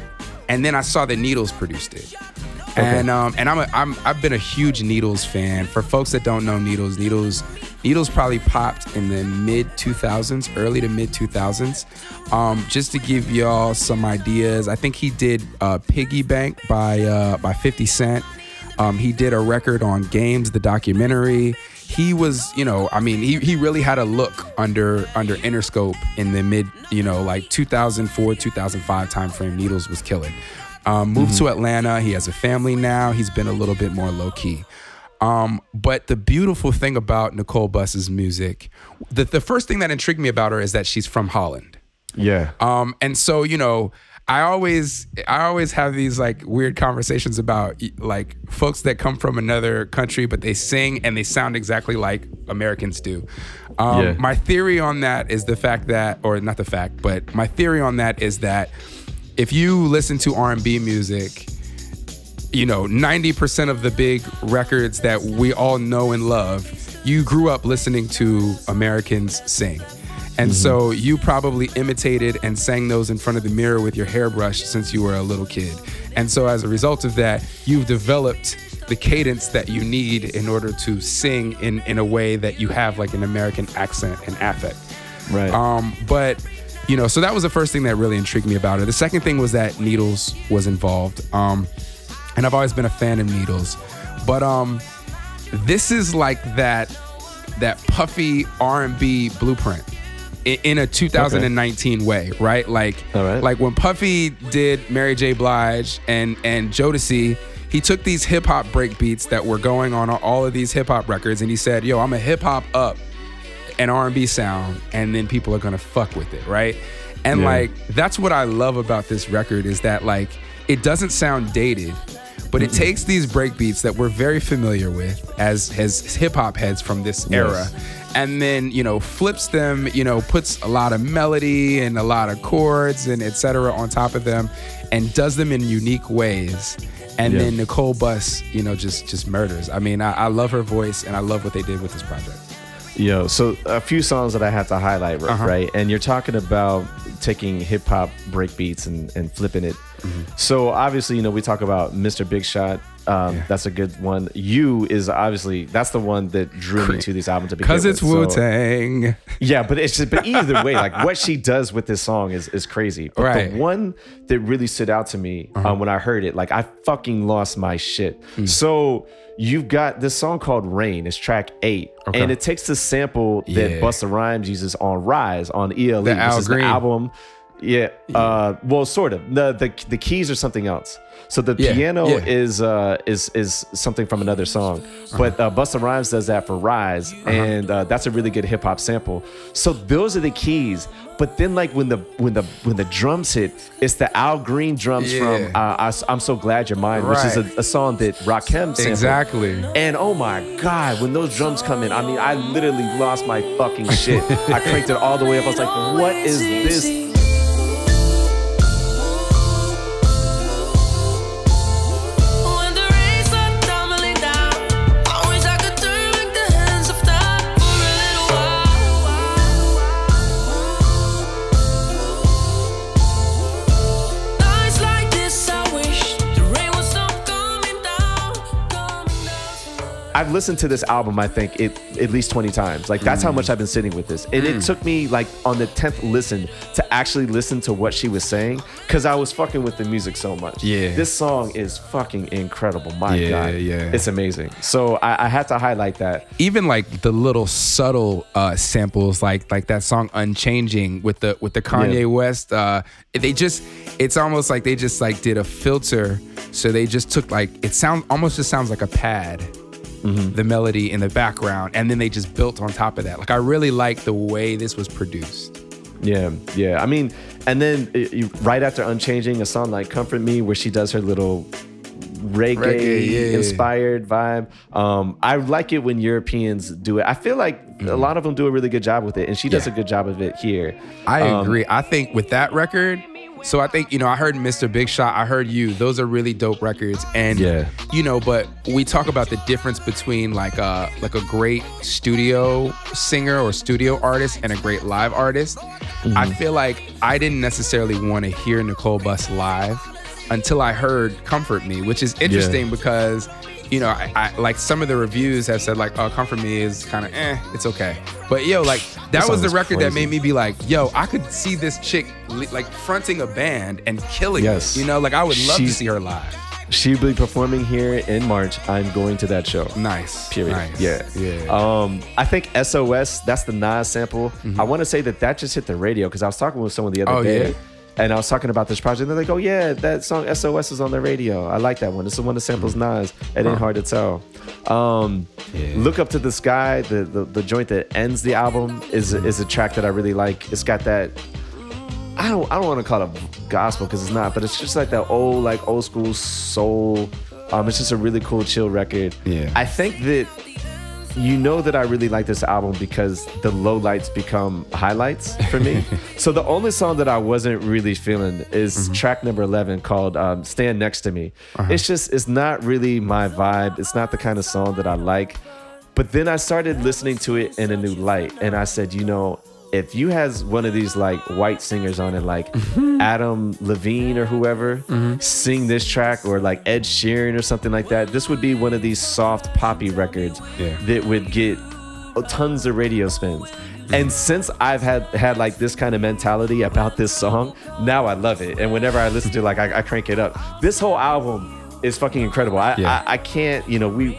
and then I saw that Needles produced it. And um and I'm a, I'm I've been a huge Needles fan. For folks that don't know Needles, Needles Needles probably popped in the mid 2000s, early to mid 2000s. Um, just to give y'all some ideas, I think he did uh, "Piggy Bank" by uh, by 50 Cent. Um, he did a record on Game's, the documentary. He was, you know, I mean, he, he really had a look under under Interscope in the mid, you know, like 2004, 2005 timeframe. Needles was killing. Um, moved to Atlanta. He has a family now. He's been a little bit more low key. Um, but the beautiful thing about Nicole Bus's music, the, the first thing that intrigued me about her is that she's from Holland. Yeah. Um, and so you know, I always I always have these like weird conversations about like folks that come from another country, but they sing and they sound exactly like Americans do. Um, Yeah. My theory on that is the fact that, or not the fact, but my theory on that is that if you listen to R&B music, you know, 90% of the big records that we all know and love, you grew up listening to Americans sing. And so you probably imitated and sang those in front of the mirror with your hairbrush since you were a little kid. And so as a result of that, you've developed the cadence that you need in order to sing in, in a way that you have like an American accent and affect. Right. Um, but you know, so that was the first thing that really intrigued me about her. The second thing was that Needles was involved, um, and I've always been a fan of Needles. But um, this is like that that puffy R&B blueprint in a 2019 way, right? Like, right. like when Puffy did Mary J. Blige and and Jodeci, he took these hip hop break beats that were going on all of these hip hop records, and he said, "Yo, I'm a hip hop up." an R&B sound and then people are to fuck with it, right? And Yeah. like that's what I love about this record is that like it doesn't sound dated, but it takes these breakbeats that we're very familiar with as as hip hop heads from this era and then, you know, flips them, you know, puts a lot of melody and a lot of chords and etc on top of them and does them in unique ways. And Yeah. then Nicole Bus, you know, just just murders. I mean, I, I love her voice and I love what they did with this project. Yo, so a few songs that I have to highlight, Uh-huh. right? And you're talking about taking hip hop break beats and, and flipping it. Mm-hmm. So obviously, you know, we talk about Mr. Big Shot. Um, Yeah. That's a good one. You is obviously that's the one that drew me to these albums to begin Because it's Wu Tang. Yeah, but it's just but [LAUGHS] either way, like what she does with this song is is crazy. But Right. the one that really stood out to me um, when I heard it, like I fucking lost my shit. So you've got this song called Rain. It's track eight, Okay. and it takes the sample that Yeah. Busta Rhymes uses on Rise on ELE, The which Al is Green. the album. Yeah, uh, well, sort of. The, the the keys are something else. So the Yeah, piano yeah. is uh, is is something from another song, but uh, Busta Rhymes does that for Rise, Uh-huh. and uh, that's a really good hip hop sample. So those are the keys. But then, like when the when the when the drums hit, it's the Al Green drums Yeah. from uh, I, am so glad you're mine, which is a, a song that Rakim sampled. Exactly. And oh my God, when those drums come in, I mean, I literally lost my fucking shit. I cranked it all the way up. I was like, what is this? I've listened to this album, I think, it at least 20 times. Like that's how Mm. much I've been sitting with this. And it took me like on the 10th listen to actually listen to what she was saying because I was fucking with the music so much. Yeah. This song is fucking incredible. My Yeah, God. yeah. It's amazing. So I, I had to highlight that. even like the little subtle uh samples like like that song unchanging with the with the kanye Yeah. west uh they just it's almost like they just like did a filter so they just took like it sounds almost just sounds like a pad Mm-hmm. the melody in the background and then they just built on top of that like i really like the way this was produced Yeah, yeah. I mean, and then uh, you- right after Unchanging, a song like Comfort Me, where she does her little reggae, Reggae, yeah. inspired vibe. Um, I like it when Europeans do it. I feel like a lot of them do a really good job with it, and she does. Yeah. a good job of it here. I Um, agree. I think with that record, so I think you know I heard Mr. Big Shot, I heard you. Those are really dope records, and Yeah. you know, but we talk about the difference between like a like a great studio singer or studio artist and a great live artist. Mm-hmm. I feel like I didn't necessarily want to hear Nicole Bus live until I heard "Comfort Me," which is interesting because you know, I, I like some of the reviews have said like, "Oh, Comfort Me is kind of eh, it's okay," but yo, like that song was the record that made me be like, "Yo, I could see this chick li- like fronting a band and killing Yes. it." You know, like I would love to see her live. She'll be performing here in March. I'm going to that show. Nice, Period. Nice. Yeah. yeah. Um, I think SOS, that's the Nas sample. I want to say that that just hit the radio because I was talking with someone the other Mm-hmm. Oh, day. yeah? And I was talking about this project. And they're like, oh, yeah, that song SOS is on the radio. I like that one. It's the one that samples Nas. It ain't hard to tell. Um, Yeah. Look Up to the Sky, the, the, the joint that ends the album, is, is a track that I really like. It's got that. I don't I don't want to call it gospel because it's not, but it's just like that old like old school soul. Um, it's just a really cool chill record. Yeah. I think that you know that I really like this album because the low lights become highlights for me. [LAUGHS] so the only song that I wasn't really feeling is track number 11 called um, Stand Next to Me. It's just, it's not really my vibe. It's not the kind of song that I like. But then I started listening to it in a new light and I said, you know, if you has one of these like white singers on it, like mm-hmm. Adam Levine or whoever, mm-hmm. sing this track, or like Ed Sheeran or something like that, this would be one of these soft poppy records Yeah. that would get tons of radio spins. Mm-hmm. And since I've had had like this kind of mentality about this song, now I love it. And whenever I listen to it, like I, I crank it up. This whole album is fucking incredible. I Yeah. I, I can't, you know, we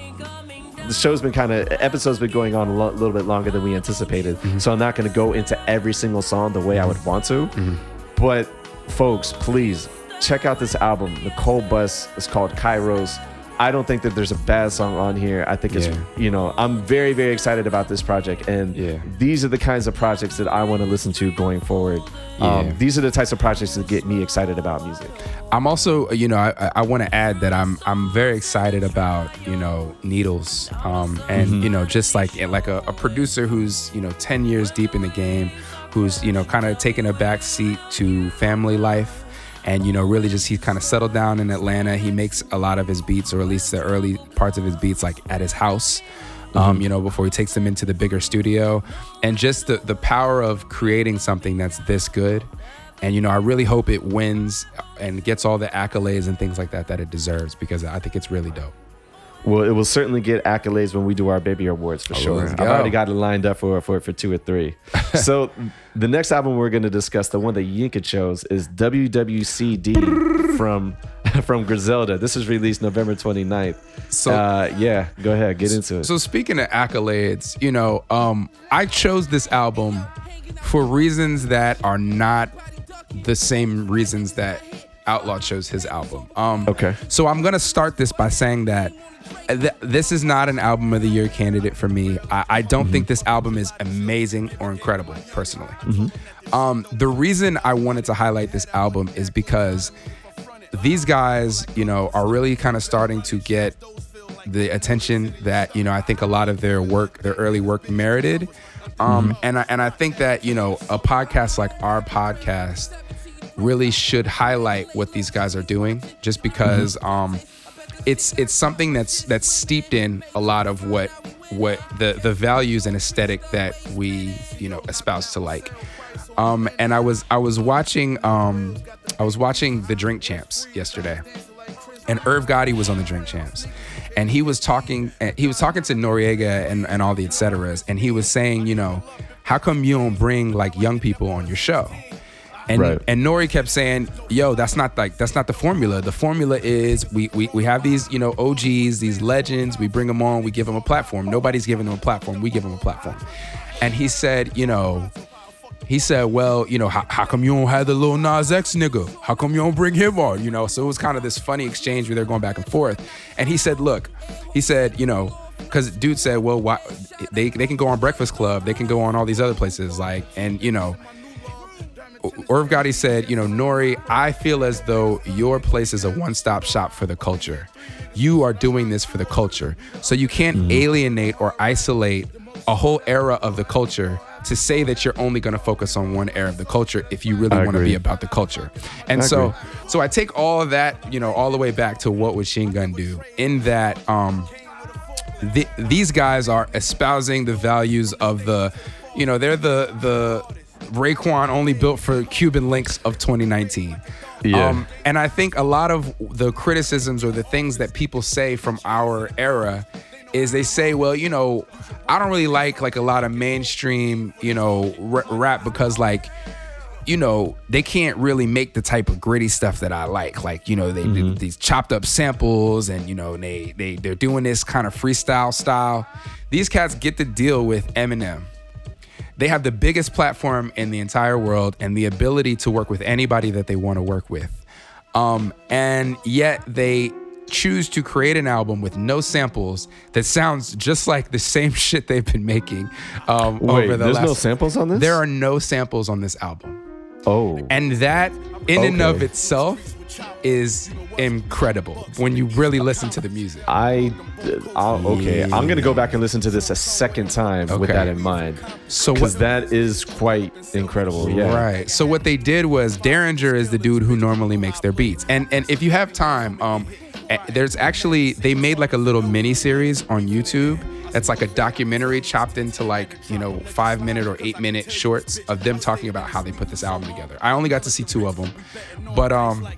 the show's been kind of episodes have been going on a lo- little bit longer than we anticipated. Mm-hmm. So i'm not going to go into every single song the way i would want to. Mm-hmm. But folks please check out this album. Nicole bus is called kairos i don't think that there's a bad song on here i think it's Yeah. you know i'm very very excited about this project and Yeah. these are the kinds of projects that i want to listen to going forward Yeah. um, these are the types of projects that get me excited about music I'm also, you know, I, I want to add that I'm I'm very excited about you know Needles, um, and you know just like like a, a producer who's you know 10 years deep in the game, who's you know kind of taking a back seat to family life, and you know really just he kind of settled down in Atlanta. He makes a lot of his beats, or at least the early parts of his beats, like at his house. Um, you know, before he takes them into the bigger studio, and just the the power of creating something that's this good and you know i really hope it wins and gets all the accolades and things like that that it deserves because i think it's really dope Well, it will certainly get accolades when we do our baby awards for sure. I've already got it lined up for for, for two or three. [LAUGHS] so the next album we're going to discuss, the one that Yinka chose, is WWCD from [LAUGHS] from Griselda. This is released November 29th. So- uh, yeah, go ahead, get into it. so speaking of accolades you know um i chose this album for reasons that are not the same reasons that outlaw chose his album. Um Okay. so i'm gonna start this by saying that th- this is not an album of the year candidate for me. I, I don't think this album is amazing or incredible personally. Um the reason i wanted to highlight this album is because these guys, you know, are really kind of starting to get the attention that you know I think a lot of their work, their early work, merited. Um, And I, and I think that you know a podcast like our podcast really should highlight what these guys are doing, just because um, it's it's something that's that's steeped in a lot of what what the the values and aesthetic that we you know espouse to like. Um, and I was I was watching um, I was watching the Drink Champs yesterday, and Irv Gotti was on the Drink Champs, and he was talking. eh, He was talking to Noreaga and and all the et ceteras, and he was saying, you know, how come you don't bring like young people on your show? And Right. and Nori kept saying, "Yo, that's not like that's not the formula. The formula is we we we have these you know OGs, these legends. We bring them on, we give them a platform. Nobody's giving them a platform. We give them a platform." And he said, you know, he said, well, you know, how, how come you don't have the little Nas X nigga? How come you don't bring him on? You know, so it was kind of this funny exchange where they're going back and forth. And he said, look, he said, you know, because dude said, well, why they they can go on Breakfast Club, they can go on all these other places, like, and you know, Irv Gotti said, you know, Nori, I feel as though your place is a one-stop shop for the culture. You are doing this for the culture. So you can't Mm-hmm. alienate or isolate a whole era of the culture to say that you're only going to focus on one era of the culture if you really want to be about the culture. And I so agree. so I take all of that, you know, all the way back to what would Chine Gun do in that um th- these guys are espousing the values of the, you know, they're the the Raekwon only built for Cuban Linx of 2019. Yeah. Um, and I think a lot of the criticisms or the things that people say from our era is they say, well, you know, I don't really like like a lot of mainstream, you know, r- rap because like you know, they can't really make the type of gritty stuff that I like. Like, you know, they do mm-hmm. these chopped up samples and, you know, they they they're doing this kind of freestyle style. These cats get to deal with Eminem. They have the biggest platform in the entire world and the ability to work with anybody that they want to work with. Um, and yet they choose to create an album with no samples that sounds just like the same [LAUGHS] shit they've been making um, Wait, over the there's last. no samples on this? There are no samples on this album. Oh. And that, in and of itself, is incredible when you really listen to the music. I, I'll, okay, I'm gonna go back and listen to this a second time with that in mind. So because that is quite incredible. Yeah. Right. So what they did was Daringer is the dude who normally makes their beats. And and if you have time, um eh, there's actually they made like a little mini series on YouTube. That's like a documentary chopped into like, you know, 5 minute or 8 minute shorts of them talking about how they put this album together. I only got to see two of them. But um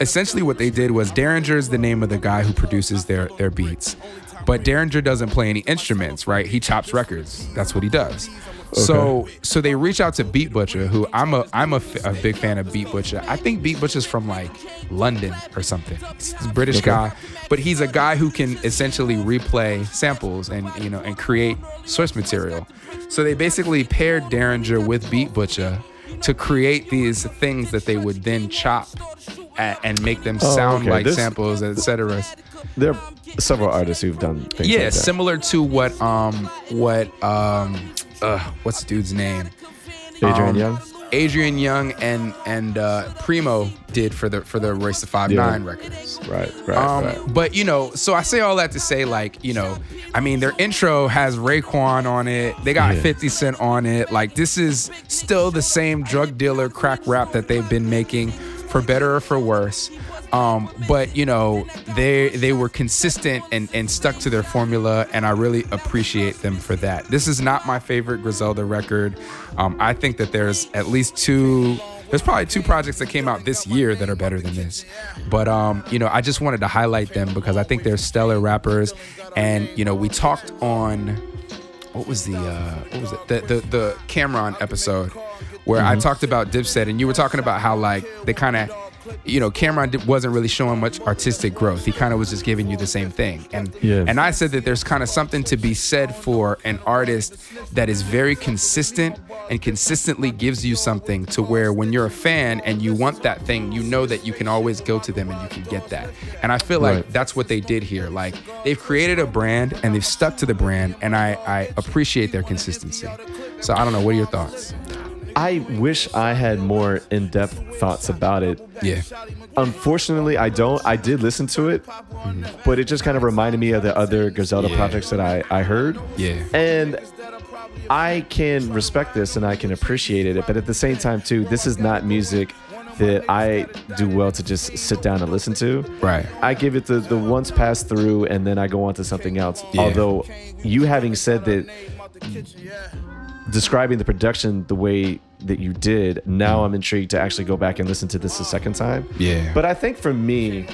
essentially what they did was Daringer is the name of the guy who produces their their beats. But Daringer doesn't play any instruments, right? He chops records. That's what he does. So so they reach out to Beat Butcha, who I'm a I'm a, f- a big fan of Beat Butcha. I think Beat Butcha's from like London or something. He's a British guy, but he's a guy who can essentially replay samples and you know and create source material. So they basically paired Daringer with Beat Butcha to create these things that they would then chop a- and make them Oh, sound okay. like This- samples, etc. There are several artists who've done things Yeah, like that. similar to what um what um uh what's the dude's name? Adrian Um, Younge. Adrian Younge and and uh, Primo did for the for the Race to Five Yeah. Nine records. Right, right, Um, right. But you know, so I say all that to say, like, you know, I mean, their intro has Raekwon on it. They got Yeah. 50 Cent on it. Like, this is still the same drug dealer crack rap that they've been making, for better or for worse. Um, but you know, they they were consistent and, and stuck to their formula, and I really appreciate them for that. This is not my favorite Griselda record. Um, I think that there's at least two there's probably two projects that came out this year that are better than this. But um, you know, I just wanted to highlight them because I think they're stellar rappers. And you know, we talked on what was the uh, what was it the the, the Cam'ron episode where I talked about Dipset, and you were talking about how like they kind of. You know, Cam'ron wasn't really showing much artistic growth. He kind of was just giving you the same thing, and Yeah. and I said that there's kind of something to be said for an artist that is very consistent and consistently gives you something to where when you're a fan and you want that thing, you know that you can always go to them and you can get that. And I feel like Right. that's what they did here. Like they've created a brand and they've stuck to the brand, and I, I appreciate their consistency. So I don't know. What are your thoughts? I wish I had more in-depth thoughts about it. Yeah. Unfortunately, I don't. I did listen to it, mm-hmm. but it just kind of reminded me of the other Griselda Yeah. projects that I, I heard. Yeah. And I can respect this and I can appreciate it, but at the same time, too, this is not music that I do well to just sit down and listen to. Right. I give it the, the once pass through and then I go on to something else. Yeah. Although, you having said that, describing the production the way that you did, now I'm intrigued to actually go back and listen to this a second time. Yeah. But I think for me,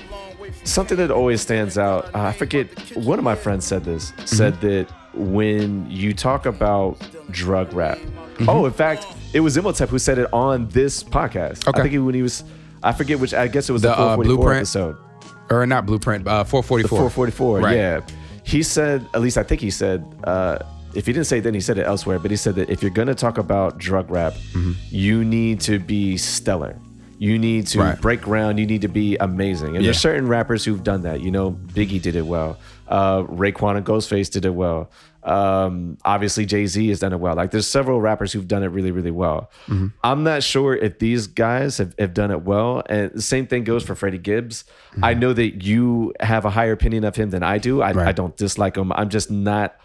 something that always stands out. Uh, I forget. One of my friends said this. Said Mm-hmm. that when you talk about drug rap. Mm-hmm. Oh, in fact, it was Imhotep who said it on this podcast. Okay. I think when he was. I forget which. I guess it was the, The, uh, Blueprint? episode. or not blueprint, uh, 444. 444. Right. Yeah. He said, at least I think he said, uh, if he didn't say it then, he said it elsewhere, but he said that if you're going to talk about drug rap, Mm-hmm. you need to be stellar. You need to Right. break ground. You need to be amazing. And there's certain rappers who've done that. You know, Biggie did it well. Uh, Raekwon and Ghostface did it well. Um, obviously, Jay Z has done it well. Like, there's several rappers who've done it really, really well. Mm-hmm. I'm not sure if these guys have, have done it well. And the same thing goes for Freddie Gibbs. I know that you have a higher opinion of him than I do. I, I Mm-hmm. Don't dislike him. I'm just not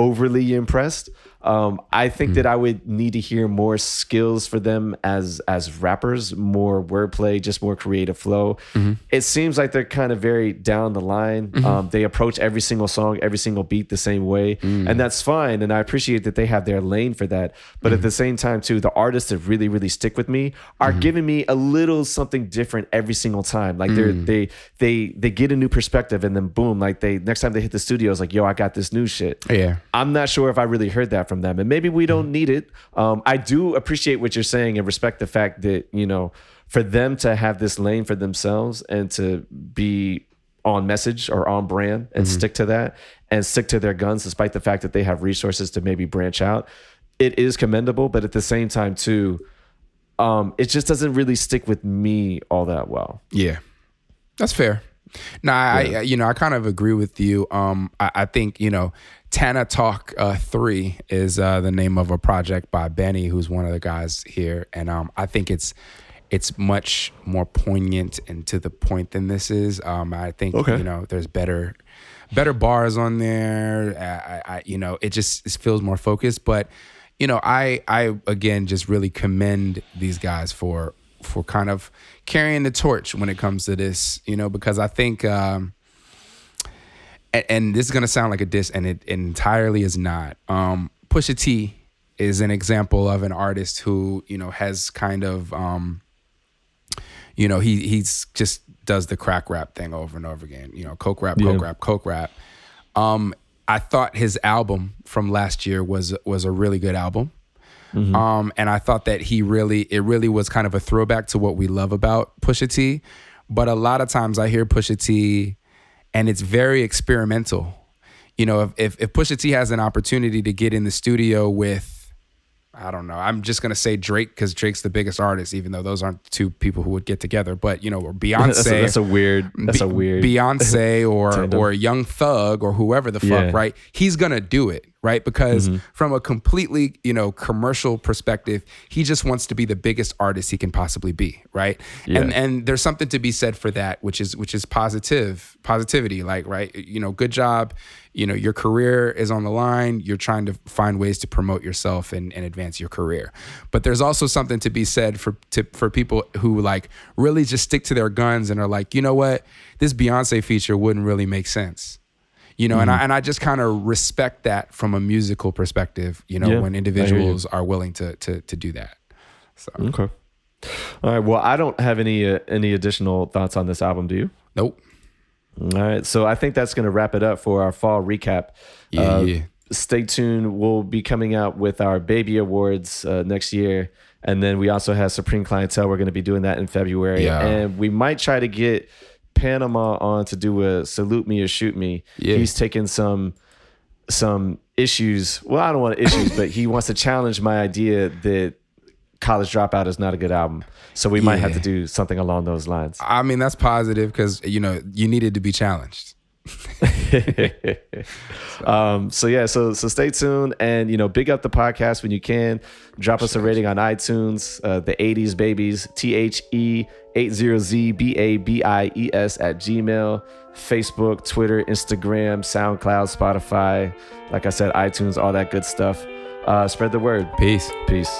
overly impressed. Um, I Mm. think that I would need to hear more skills for them as as rappers, more wordplay, just more creative flow. Mm-hmm. It seems like they're kind of very down the line. Um, they approach every single song, every single beat the same way, Mm. and that's fine. And I appreciate that they have their lane for that. But Mm-hmm. at the same time, too, the artists that really, really stick with me are Mm-hmm. giving me a little something different every single time. Like they're Mm. they they they get a new perspective, and then boom, like they next time they hit the studio, it's like, yo, I got this new shit. Yeah. I'm not sure if I really heard that from them, and maybe we Mm-hmm. don't need it. Um, I do appreciate what you're saying and respect the fact that you know, for them to have this lane for themselves and to be on message or on brand and Mm-hmm. stick to that and stick to their guns, despite the fact that they have resources to maybe branch out. It is commendable, but at the same time, too, um, it just doesn't really stick with me all that well. Yeah, that's fair. Nah, I, I you know I kind of agree with you. Um, I, I think you know Tana Talk uh, Three is uh, the name of a project by Benny, who's one of the guys here, and um, I think it's it's much more poignant and to the point than this is. Um, I think Okay. you know there's better better bars on there. I, I you know it just it feels more focused, but you know I I again just really commend these guys for for kind of carrying the torch when it comes to this, you know, because I think, um, and, and this is gonna sound like a diss, and it, it entirely is not. Um, Pusha T is an example of an artist who you know has kind of, um, you know, he he's just does the crack rap thing over and over again. You know, coke rap, coke Yeah. rap, coke rap. Um, I thought his album from last year was was a really good album. Um, and I thought that he really, it really was kind of a throwback to what we love about Pusha T. But a lot of times I hear Pusha T, and it's very experimental. You know, if if, if Pusha T has an opportunity to get in the studio with, I don't know, I'm just gonna say Drake because Drake's the biggest artist, even though those aren't two people who would get together. But you know, or [LAUGHS] Beyonce, That's a, that's a weird. That's a weird. Beyonce or [LAUGHS] or Young Thug or whoever the fuck, Yeah. right? He's gonna do it, right? Because Mm-hmm. from a completely you know commercial perspective, he just wants to be the biggest artist he can possibly be, right? And and there's something to be said for that, which is which is positive positivity, like right, you know, good job. You know, your career is on the line. You're trying to find ways to promote yourself and, and advance your career. But there's also something to be said for to, for people who like really just stick to their guns and are like, you know what, this Beyonce feature wouldn't really make sense. You know, and I and I just kind of respect that from a musical perspective. You know, Yeah, when I hear you. individuals are willing to to to do that. So Okay. All right. Well, I don't have any uh, any additional thoughts on this album. Do you? nope. All right. So I think that's going to wrap it up for our fall recap. Yeah, Uh, yeah. Stay tuned. We'll be coming out with our baby awards uh, next year. And then we also have Supreme Clientele. We're going to be doing that in February. Yeah. And we might try to get Panama on to do a salute me or shoot me. Yeah. He's taking some some issues. Well, I don't want issues, but he wants to challenge my idea that College Dropout is not a good album. So we might have to do something along those lines. I mean, that's positive because you know you needed to be challenged. [LAUGHS] um, so yeah, so so stay tuned and you know, big up the podcast when you can. Drop us a rating on iTunes. Uh, the 80s babies, T H E 80Z B A B I E S at Gmail, Facebook, Twitter, Instagram, SoundCloud, Spotify. Like I said, iTunes, all that good stuff. Uh, spread the word. Peace. Peace.